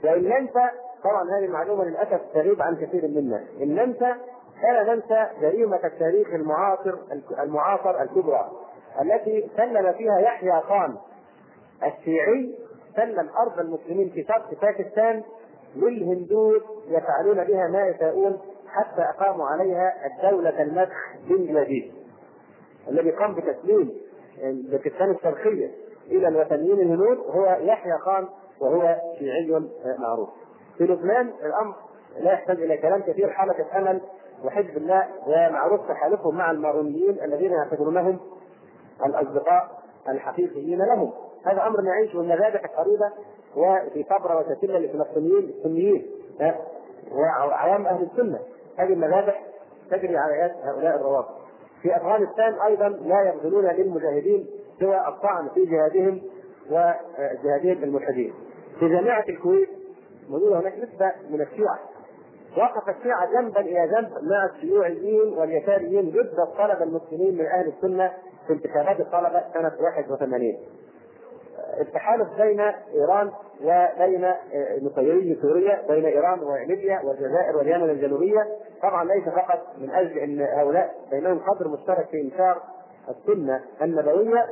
وإن ننسى طبعا هذه المعلومه للأسف تغيب عن كثير منا، إن ننسى فلا ننسى جريمة التاريخ المعاصر المعاصر الكبرى التي سلم فيها يحيى خان الشيعي سلم أرض المسلمين في شرق باكستان للهندوس يفعلون بها ما يشاءون حتى أقاموا عليها الدولة المدح بنجلاديش الذي قام بتسليم باكستان الشرقية إلى الوثنيين الهنود هو يحيى خان وهو شيعي معروف. في لبنان الأمر لا يحتاج إلى كلام كثير حركه امل وحزب الله ومعروف تحالفهم مع المارونيين الذين يعتبرونهم الأصدقاء الحقيقيين لهم. هذا أمر نعيشه المذابح القريبه وفي صبرا وتتلة للفلسطينيين السنيين وعوام أهل السنة هذه المذابح تجري على يد هؤلاء الروافض. في أفغانستان أيضا لا يبذلون للمجاهدين سوى الطعن في جهادهم وجهادهم الملحدين. في جامعة الكويت موجودة هناك نسبة من الشيعه وقف الشيعة جنبا إلى جنب مع الشيوعيين واليساريين ضد الطلبة المسلمين من أهل السنة في انتخابات الطلبة سنة 81. التحالف بين إيران وبين نصيري سوريا بين إيران وليبيا والجزائر واليمن الجنوبية. طبعا ليس فقط من أجل أن هؤلاء بينهم قدر مشترك في إنشار السنة النبوية.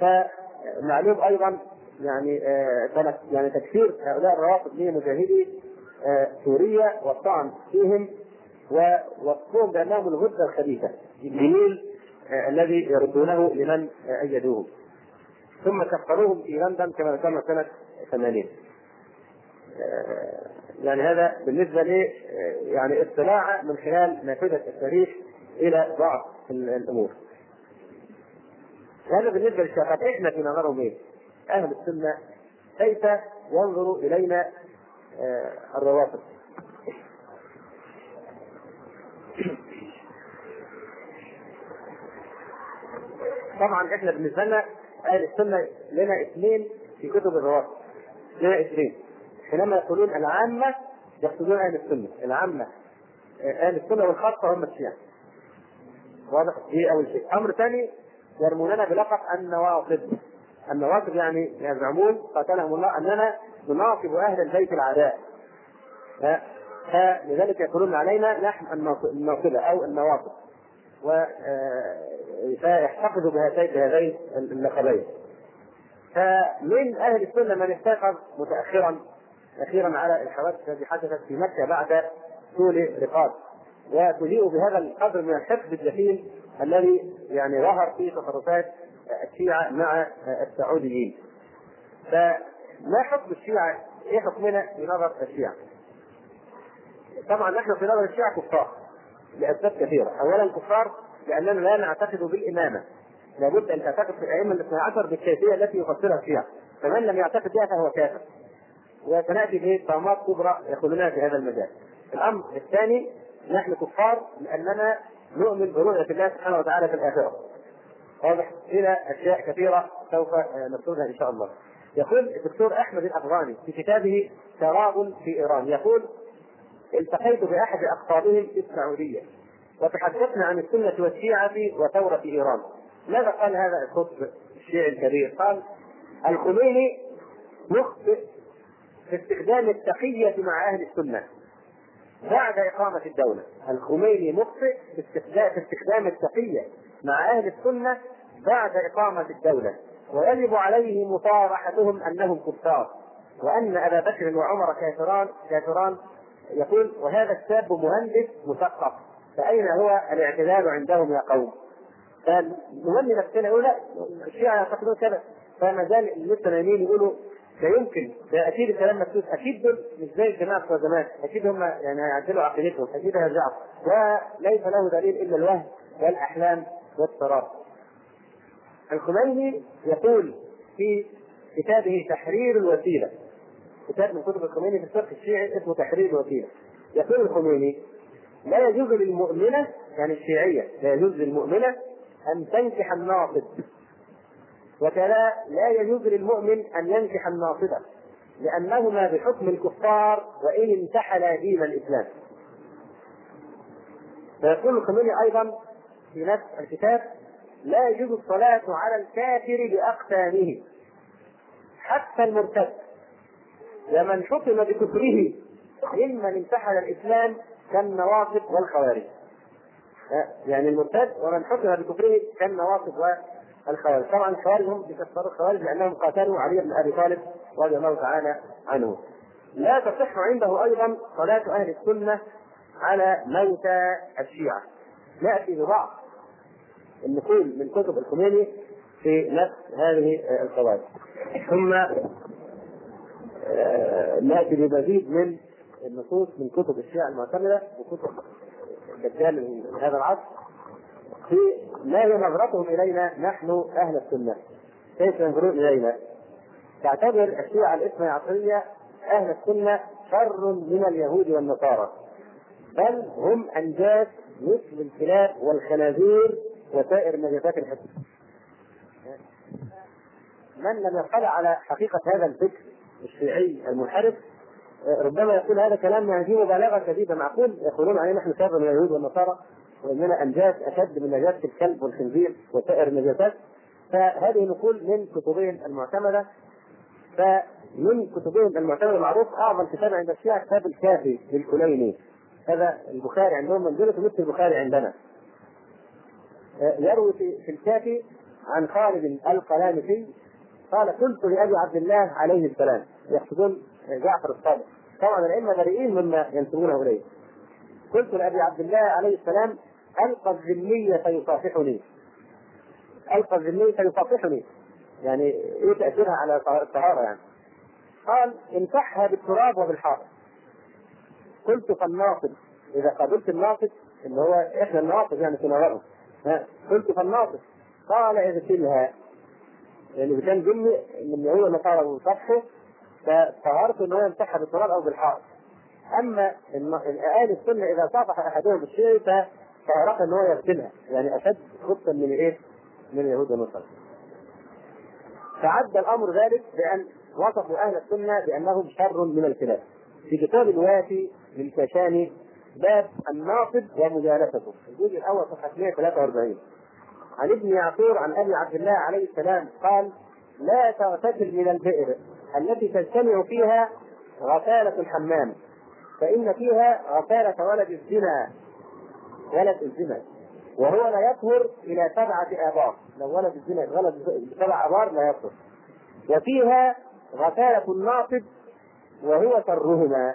فمعلوم أيضا يعني يعني تكفير هؤلاء الروافض لمجاهدي سوريا والطعن فيهم ووصفهم بانهم الغدة الخبيثة الجميل الذي يردونه لمن أيدوه ثم كفروهم في لندن كما ذكرنا سنة 80 يعني هذا بالنسبة لي يعني اطلاع من خلال نافذة التاريخ إلى بعض الأمور. هذا بالنسبة للشيخات إحنا في نظرهم إيه؟ أهل السنة كيف ينظر إلينا الروافض. طبعا إحنا بالنسبة لنا أهل السنة لنا اثنين في كتب الروافض. لنا اثنين. حينما يقولون العامة يقصدون أهل السنة. العامة أهل السنة والخاصة هم الشيعة. واضح؟ دي أول شيء. أمر ثاني يرموننا بلقب النواصب. النواصب يعني يزعمون قاتلهم الله أننا نناصب أهل البيت العداء. فلذلك يقولون علينا نحن الناصبه أو النواصب و فيحتفظوا بهاتين بهذين اللقبين. فمن أهل السنة من استيقظ متاخرا أخيرا على الحوادث التي حدثت في مكة بعد طول رقاب. وتجيء بهذا القدر من الحفظ الجحيم الذي يعني ظهر في تصرفات الشيعة مع السعوديين. فما حكم الشيعة؟ إيه حكمنا؟ في نظر الشيعة؟ طبعا نحن في نظر الشيعة كفار لأسباب كثيرة، اولا كفار لأننا لا نعتقد بالإمامة. لابد أن تعتقد في الأئمة الاثنى عشر بالكيفية التي يفسرها الشيعة. فمن لم يعتقد بها فهو كافر. وسنأتي بطامات كبرى يقولونها في هذا المجال. الأمر الثاني نحن كفار لأننا نؤمن برؤية الله سبحانه وتعالى في الآخرة. واضح. إلى أشياء كثيرة سوف نذكرها إن شاء الله. يقول الدكتور أحمد الأفغاني في كتابه شراب في إيران يقول التقيت بأحد أقطابهم في السعودية وتحدثنا عن السنة والشيعة وثورة إيران. ماذا قال هذا القطب الشيعي الكبير؟ قال الخميني يخطئ في استخدام التقية مع أهل السنة بعد إقامة الدولة. الخميني مخطئ في استخدام التقية مع أهل السنة بعد إقامة الدولة. ويجب عليه مصارحتهم أنهم كفار وأن أبا بكر وعمر كافران كافران يقول وهذا الشاب مهندس مثقف فأين هو الاعتدال عندهم يا قوم؟ فنولي نفسنا يقول لا الشيعة يعتقدون كذا فما زال لسه نايمين يقولوا لا يمكن ده أكيد الكلام مكتوب أكيد دول مش زي الجماعة بتوع زمان أكيد هم يعني هيعدلوا عقيدتهم أكيد هيرجعوا وليس له دليل إلا الوهم والأحلام والسراب الخميني يقول في كتابه تحرير الوسيلة. كتاب من كتب الخميني في الفقه الشيعي اسمه تحرير الوسيلة. يقول الخميني لا يجوز للمؤمنة يعني الشيعية لا يجوز للمؤمنة أن تنكح الناصب. وكذا لا يجوز للمؤمن أن ينكح الناصبة لأنهما بحكم الكفار وإن انتحلا دين الإسلام. فيقول الخميني أيضا في نفس الكتاب لا يجوز الصلاة على الكافر بأقسامه حتى المرتد. ومن حكم بكفره ممن انتحل الإسلام كالنواصب والخوارج. يعني المرتد ومن حكم بكفره كالنواصب والخوارج. طبعا الخوارج هم بيكفروا الخوارج لأنهم قاتلوا علي بن أبي طالب رضي الله تعالى عنه. لا تصح عنده أيضا صلاة أهل السنة على موتى الشيعة. نأتي ببعض النقول من كتب الخميني في نفس هذه القواعد. ثم نأتي بمزيد من النصوص من كتب الشيعة المعتمدة وكتب الدجال من هذا العصر في ما هي نظرتهم إلينا نحن أهل السنة. كيف ينظرون إلينا؟ تعتبر الشيعة الاثنى عشرية أهل السنة شر من اليهود والنصارى. بل هم أنجاس مثل الكلاب والخنازير وسائر نجاسات الحسن من لم يطلع على حقيقة هذا الفكر الشيعي المنحرف ربما يقول هذا كلام فيه مبالغة شديدة معقول يقولون علينا نحن شر من اليهود والنصارى وإننا أنجاس أشد من نجاسة الكلب والخنزير وسائر النجاسات. فهذه نقول من كتبهم المعتمدة. فمن كتبهم المعتمدة المعروف أعظم كتاب عند الشيعة كتاب الكافي للكليني. هذا البخاري عندهم منزلة مثل البخاري عندنا. يروي في الكافي عن خالد القلانسي قال قلت لأبي عبد الله عليه السلام يقصدون جعفر الصادق. طبعا الأئمة بريئين مما ينسبونه إليه. قلت لأبي عبد الله عليه السلام ألقى الذمي فيصافحني. ألقى الذمي فيصافحني. يعني إيه تأثيرها على الطهاره يعني؟ قال امسحها بالتراب وبالحائط. قلت فالناصب. إذا قابلت الناصب اللي هو إحنا النواصب يعني في نظرهم. قلت فالناصب قال اغسلها يعني كان ذمي من هو النصارى وصفه فطهرت ان هو يمسحها بالتراب أو بالحائط أما أهل السنة إذا صافح أحدهم بالشيء فطهرته ان هو يغسلها يعني أشد خبثا من إيه؟ من اليهود والنصارى. فعد الأمر ذلك بأن وصفوا أهل السنة بأنهم شر من الكلاب. في كتاب الوافي للكشاني باب الناصب ومجالسته الجزء الأول صفحة 143 عن ابن يعقوب عن أبي عبد الله عليه السلام قال لا تغتسل من البئر التي تجتمع فيها غسالة الحمام فإن فيها غسالة ولد الزنا ولد الزنا. وهو لا يطهر إلى سبعة آبار. لو ولد الزنا غلط سبع آبار لا يطهر. وفيها غسالة الناصب وهو شرهما.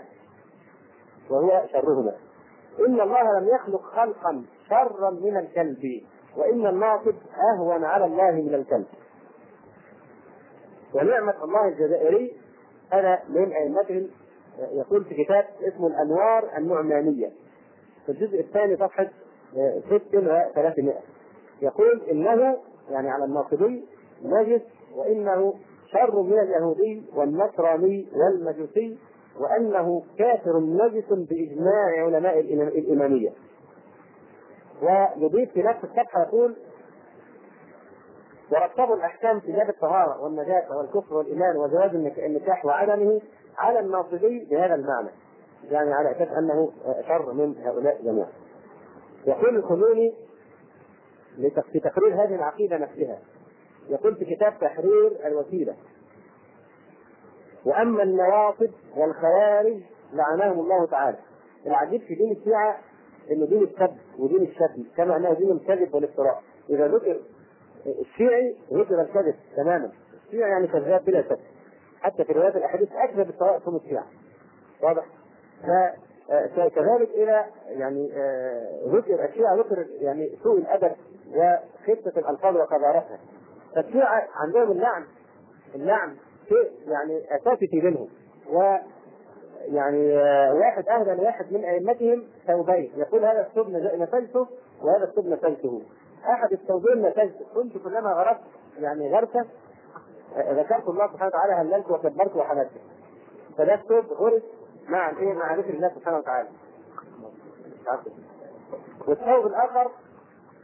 وهو شرهما. إن الله لم يخلق خلقا شرا من الكلب وإن الناصب أهون على الله من الكلب. ونعمة الله الجزائري هذا من أئمتهم يقول في كتاب اسمه الأنوار النعمانية في الجزء الثاني صفحة 6300 يقول إنه يعني على الناصبي نجس وإنه شر من اليهودي والنصراني والمجوسي وأنه كافر نجس بإجماع علماء الإمامية. ويضيف في نفس الصفحة يقول ورتبوا الأحكام في باب الطهارة والنجاسة والكفر والإيمان وجواز النكاح وعدمه على الناصبي بهذا المعنى. يعني على أساس أنه شر من هؤلاء جميعا. يقول الخميني في تقرير هذه العقيدة نفسها يقول في كتاب تحرير الوسيلة وأما النواصب والخوارج لعنهم الله تعالى. العجيب في دين الشيعة انه دين الكذب ودين الشتم كما انه دين الكذب والافتراء. إذا ذكر الشيعي هجر الكذب تماما. الشيعي يعني كذاب بلا شك حتى في روايات الأحاديث أكذب السواء هم الشيعة. واضح؟ كذلك إلى يعني ذكر الشيعة ذكر يعني سوء الأدب وخفه الألفاظ وقذارتها. فالشيعة عندهم اللعن. اللعن شيء يعني أساسي في دينهم و يعني واحد أهدى لواحد من أئمتهم ثوبين. يقول هذا الثوب نسلته وهذا الثوب نسلته أحد الثوبين نسلته كنت كلما غرست يعني غرسة ذكرت الله سبحانه وتعالى هللت وكبرت وحمدت. فده الثوب غرس مع الإيه؟ مع ذكر الله سبحانه وتعالى. والثوب الآخر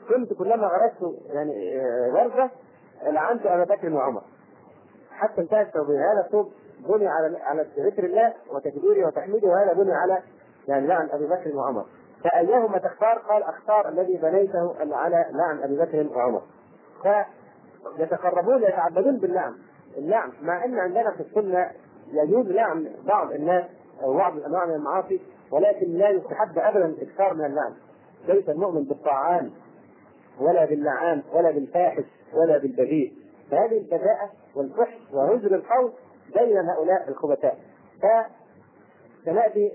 كنت كلما غرست يعني غرزه لعنت أبا بكر وعمر. حتى انتهى الثوبين هذا الثوب بني على على ذكر الله وتكبيره وتحميده وهذا بني على يعني لعن أبي بكر وعمر. فأيهما تختار؟ قال أختار الذي بنيته على لعن أبي بكر وعمر. فيتقربون يتعبدون باللعن. اللعن مع إن عندنا في السنة يجوز لعن بعض الناس أو بعض الأنواع من المعاصي ولكن لا يستحب ابدا الاكثار من اللعن. ليس المؤمن بالطاعان ولا باللعان ولا بالفاحش ولا بالبذيء فهذه البذاءة والفحش وهجر القول بين هؤلاء الخبثاء فسناتي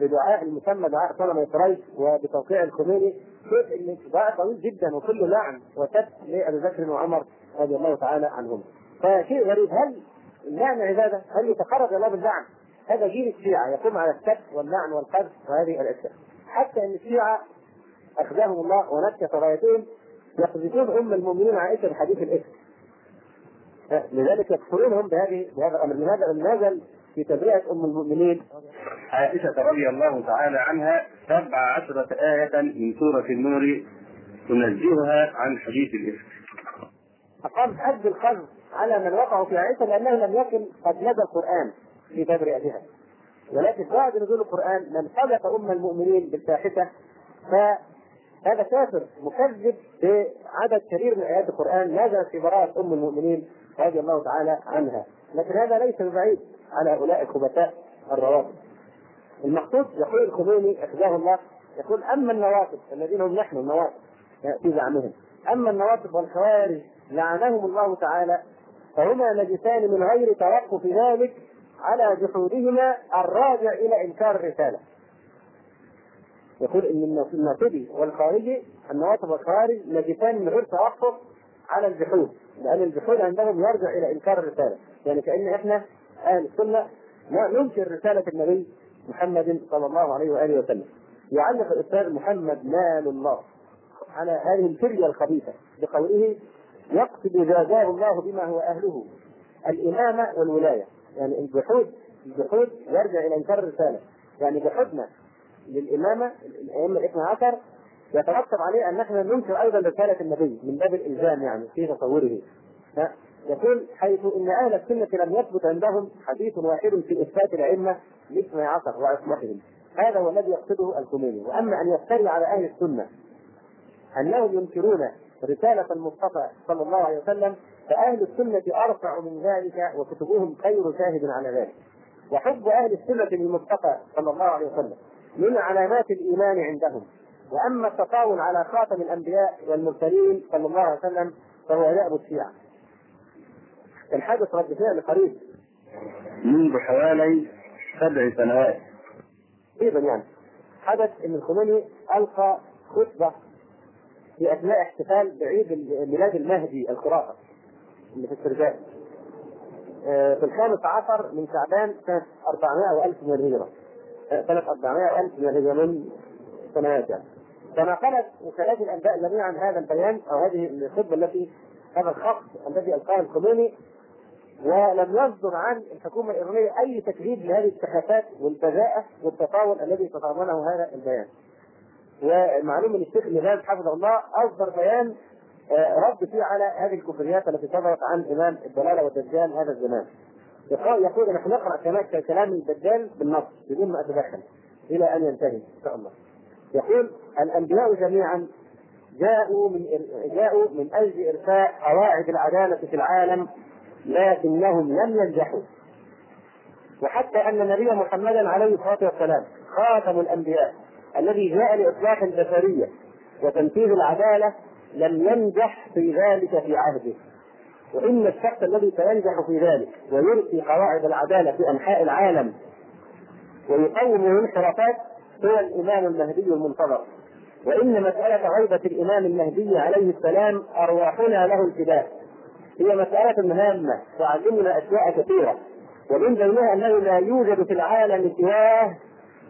بدعاء المسمى دعاء سلمة قريش وبتوقيع الخميني شوف إن دعاء طويل جدا وكله لعن وسب لأبي بكر وعمر رضي الله تعالى عنهم فشيء غريب هل اللعن عبادة؟ هل يتقرب الله باللعن؟ هذا جيل الشيعة يقوم على السب واللعن والقذف وهذه الاشياء حتى إن الشيعة اخزاهم الله ونكت رايتهم يقذفون أم المؤمنين عائشة بحديث الإفك لذلك يكفرونهم بهذه بهذا الأمر لماذا نزل في تبرئة أم المؤمنين عائشة رضي الله تعالى عنها سبع عشرة آية من سورة النور تنزهها عن حديث الإفك. أقام حد القذف على من وقعوا في عائشة لأنه لم يكن قد نزل القرآن في تبرئتها. ولكن بعد نزول القرآن من قذف أم المؤمنين بالفاحشة فهذا كافر مكذب بعدد كبير من آيات القرآن نزل في براءة أم المؤمنين رضي الله تعالى عنها. لكن هذا ليس ببعيد على هؤلاء الخبثاء الروافض. المقصود يقول الخميني اخزاه الله يقول أما النوافذ الذين هم نحن النوافذ في زعمهم. أما النوافذ والخوارج لعنهم الله تعالى فهما نجسان من غير توقف ذلك على جحودهما الراجع إلى إنكار الرسالة. يقول إن النافذي والخارجي النوافذ والخوارج نجسان من غير توقف على الجحود لأن الجحود عندهم يرجع إلى إنكار الرسالة. يعني كأن إحنا أهل السنة ننكر رسالة النبي محمد صلى الله عليه وآله وسلم. يعلق الأستاذ محمد مال الله على هذه الفرية الخبيثة بقوله يقصد جازاه الله بما هو أهله الإمامة والولاية. يعني الجحود الجحود يرجع إلى إنكار الرسالة. يعني جحودنا للإمامة الأئمة الاثنى عشر يترتب عليه ان نحن ننكر أيضا رسالة النبي من باب الإلزام يعني في تصوره. يقول حيث إن أهل السنة لم يثبت عندهم حديث واحد في إثبات الأئمة لاثني عشر وعصمتهم هذا هو الذي يقصده الخميني. وأما أن يفتري على أهل السنة أنهم ينكرون رسالة المصطفى صلى الله عليه وسلم فأهل السنة أرفع من ذلك وكتبهم خير شاهد على ذلك. وحب أهل السنة للمصطفى صلى الله عليه وسلم من علامات الإيمان عندهم. وأما التطاول على خاتم الأنبياء والمرسلين صلى الله عليه وسلم فهو دأب الشيعة. كان حدث رد فعل قريب. منذ حوالي سبع سنوات. تقريبا يعني. حدث إن الخميني ألقى خطبة في أثناء احتفال بعيد ميلاد المهدي الخرافة اللي في السرداب في الخامس عشر من شعبان سنة 400 وألف من الهجرة. سنة 400 وألف من الهجرة من سنوات يعني. فنقلت وكالات الأنباء جميعا هذا البيان أو هذه الخطبة التي هذا الخط الذي ألقاه الخميني ولم يصدر عن الحكومة الإيرانية أي تكذيب لهذه السخافات والبذاءة والتطاول الذي تضمنه هذا البيان. ومعلوم أن الشيخ نباز حفظه الله أصدر بيان رد فيه على هذه الكفريات التي صدرت عن إمام الضلاله والدجال هذا الزمان. يقول نحن نقرأ كلام الدجال بالنص بدون ما أتدخل إلى أن ينتهي إن شاء الله. يقول الأنبياء جميعا جاءوا من جاءوا من أجل إرساء قواعد العدالة في العالم لكنهم لم ينجحوا. وحتى أن النبي محمدا عليه الصلاة والسلام خاتم الأنبياء الذي جاء لإصلاح البشرية وتنفيذ العدالة لم ينجح في ذلك في عهده. وإن الشخص الذي سينجح في ذلك ويلقي قواعد العدالة في أنحاء العالم ويقوم الانحرافات هو الإمام المهدي المنتظر. وإن مسألة غيبة الإمام المهدي عليه السلام أرواحنا له الفداء هي مسألة هامة تعلمنا أشياء كثيرة. ومن بينها أنه لا يوجد في العالم سواه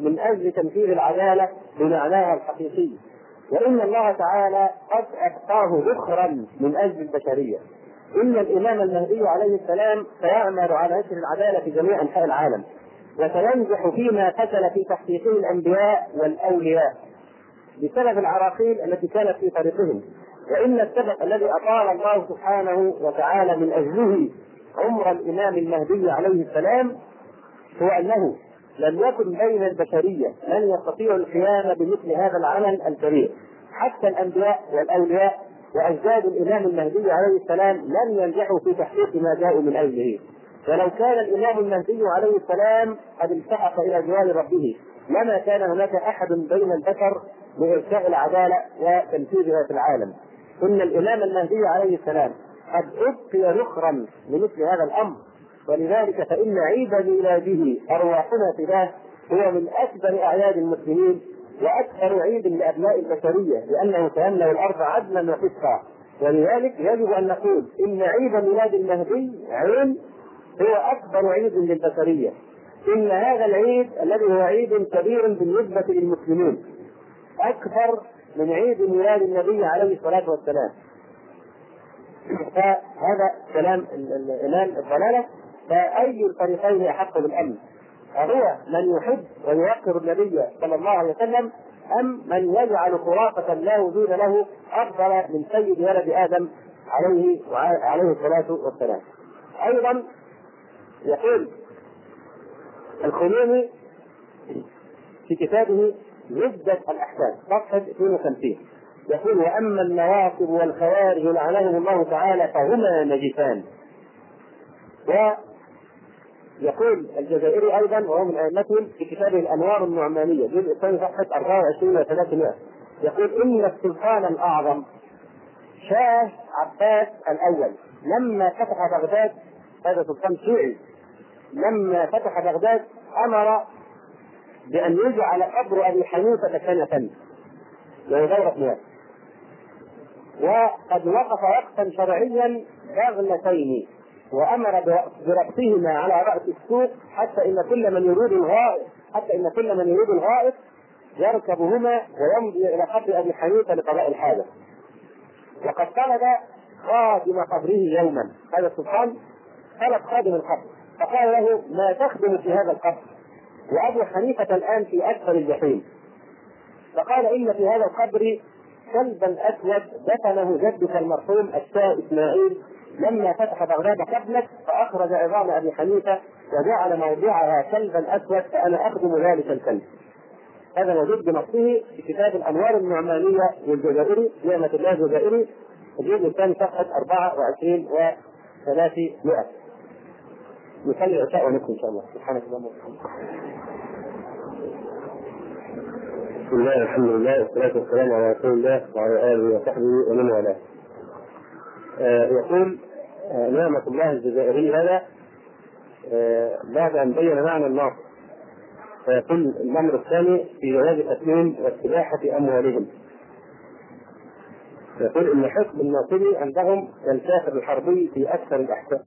من أجل تنفيذ العدالة بمعناها الحقيقي. وإن الله تعالى قد أبقاه ذخرا من أجل البشرية. إن الإمام المهدي عليه السلام سيعمل على نشر العدالة في جميع أنحاء العالم. وسينجح فيما فشل في تحقيقه الأنبياء والأولياء بسبب العراقيل التي كانت في طريقهم. وإن السبب الذي أطال الله سبحانه وتعالى من أجله عمر الإمام المهدي عليه السلام هو أنه لم يكن بين البشرية من يستطيع القيام بمثل هذا العمل الكبير. حتى الأنبياء والأولياء وأجداد الإمام المهدي عليه السلام لم ينجحوا في تحقيق ما جاءوا من أجله. ولو كان الإمام المهدي عليه السلام قد التحق إلى جوار ربه لما كان هناك أحد بين البشر لإرساء العدالة وتنفيذها في العالم. إن الإمام المهدي عليه السلام قد أبقي ذخرا لمثل هذا الأمر. ولذلك فإن عيد ميلاده أرواحنا فداه هو من أكبر أعياد المسلمين وأكثر عيد لأبناء البشرية لأنه سيملأ الأرض عدلا وقسطا ولذلك يجب أن نقول إن عيد ميلاد المهدي عين هو أكبر عيد للبشرية إن هذا العيد الذي هو عيد كبير بالنسبة للمسلمين أكبر من عيد ميلاد النبي عليه الصلاة والسلام فهذا كلام الإمام الضلالة فأي الفريقين أحق بالأمن؟ أهو من يحب ويوقر النبي صلى الله عليه وسلم أم من يجعل خرافة لا وجود له أفضل من سيد ولد آدم عليه عليه الصلاة والسلام. أيضا يقول الخميني في كتابه عدة الأحكام صفحة 52 يقول وأما النواصب والخوارج لعنهم الله تعالى فهما نجسان. ويقول الجزائري أيضا وهو من أئمتهم في كتابه الأنوار النعمانية الجزء الثاني صفحة 24 و 300 يقول إن السلطان الأعظم شاه عباس الأول لما فتح بغداد هذا سلطان شيعي. لما فتح بغداد أمر بأن يجعل قبر أبي حنيفة سنة. وهي دورة مياه وقد وقف وقفا شرعيا بغلتين وأمر بربطهما على رأس السوق حتى إن كل من يريد الغائط حتى إن كل من يريد الغائط يركبهما ويمضي إلى قبر أبي حنيفة لقضاء الحاجة. وقد طلب خادم قبره يوما. هذا السلطان طلب خادم القبر. فقال له ما تخدم في هذا القبر وأبو حنيفة الآن في اسفل الجحيم فقال إن في هذا القبر كلبا أسود دفنه جدك المرحوم الشاه إسماعيل لما فتح بغداد قبلك فأخرج عظام أبي حنيفة وجعل موضعها كلبا أسود فأنا أخدم ذلك الكلب. هذا موجود بنصه في كتاب الأنوار النعمانية للجزائري نعمة الله الجزائري الجزء الثاني صفحة 24 و 300 نصلي العشاء ونكمل إن شاء الله سبحانك اللهم وبحمدك بسم الله الحمد لله والصلاة والسلام على رسول الله وعلى آله وصحبه ومن والاه. آه يقول آه نعمة الله الجزائري هذا آه بعد أن بين معنى الناصر فيقول الأمر الثاني في جواز التسليم واستباحة أموالهم. يقول إن حكم الناصري عندهم كالكافر الحربي في أكثر الأحكام.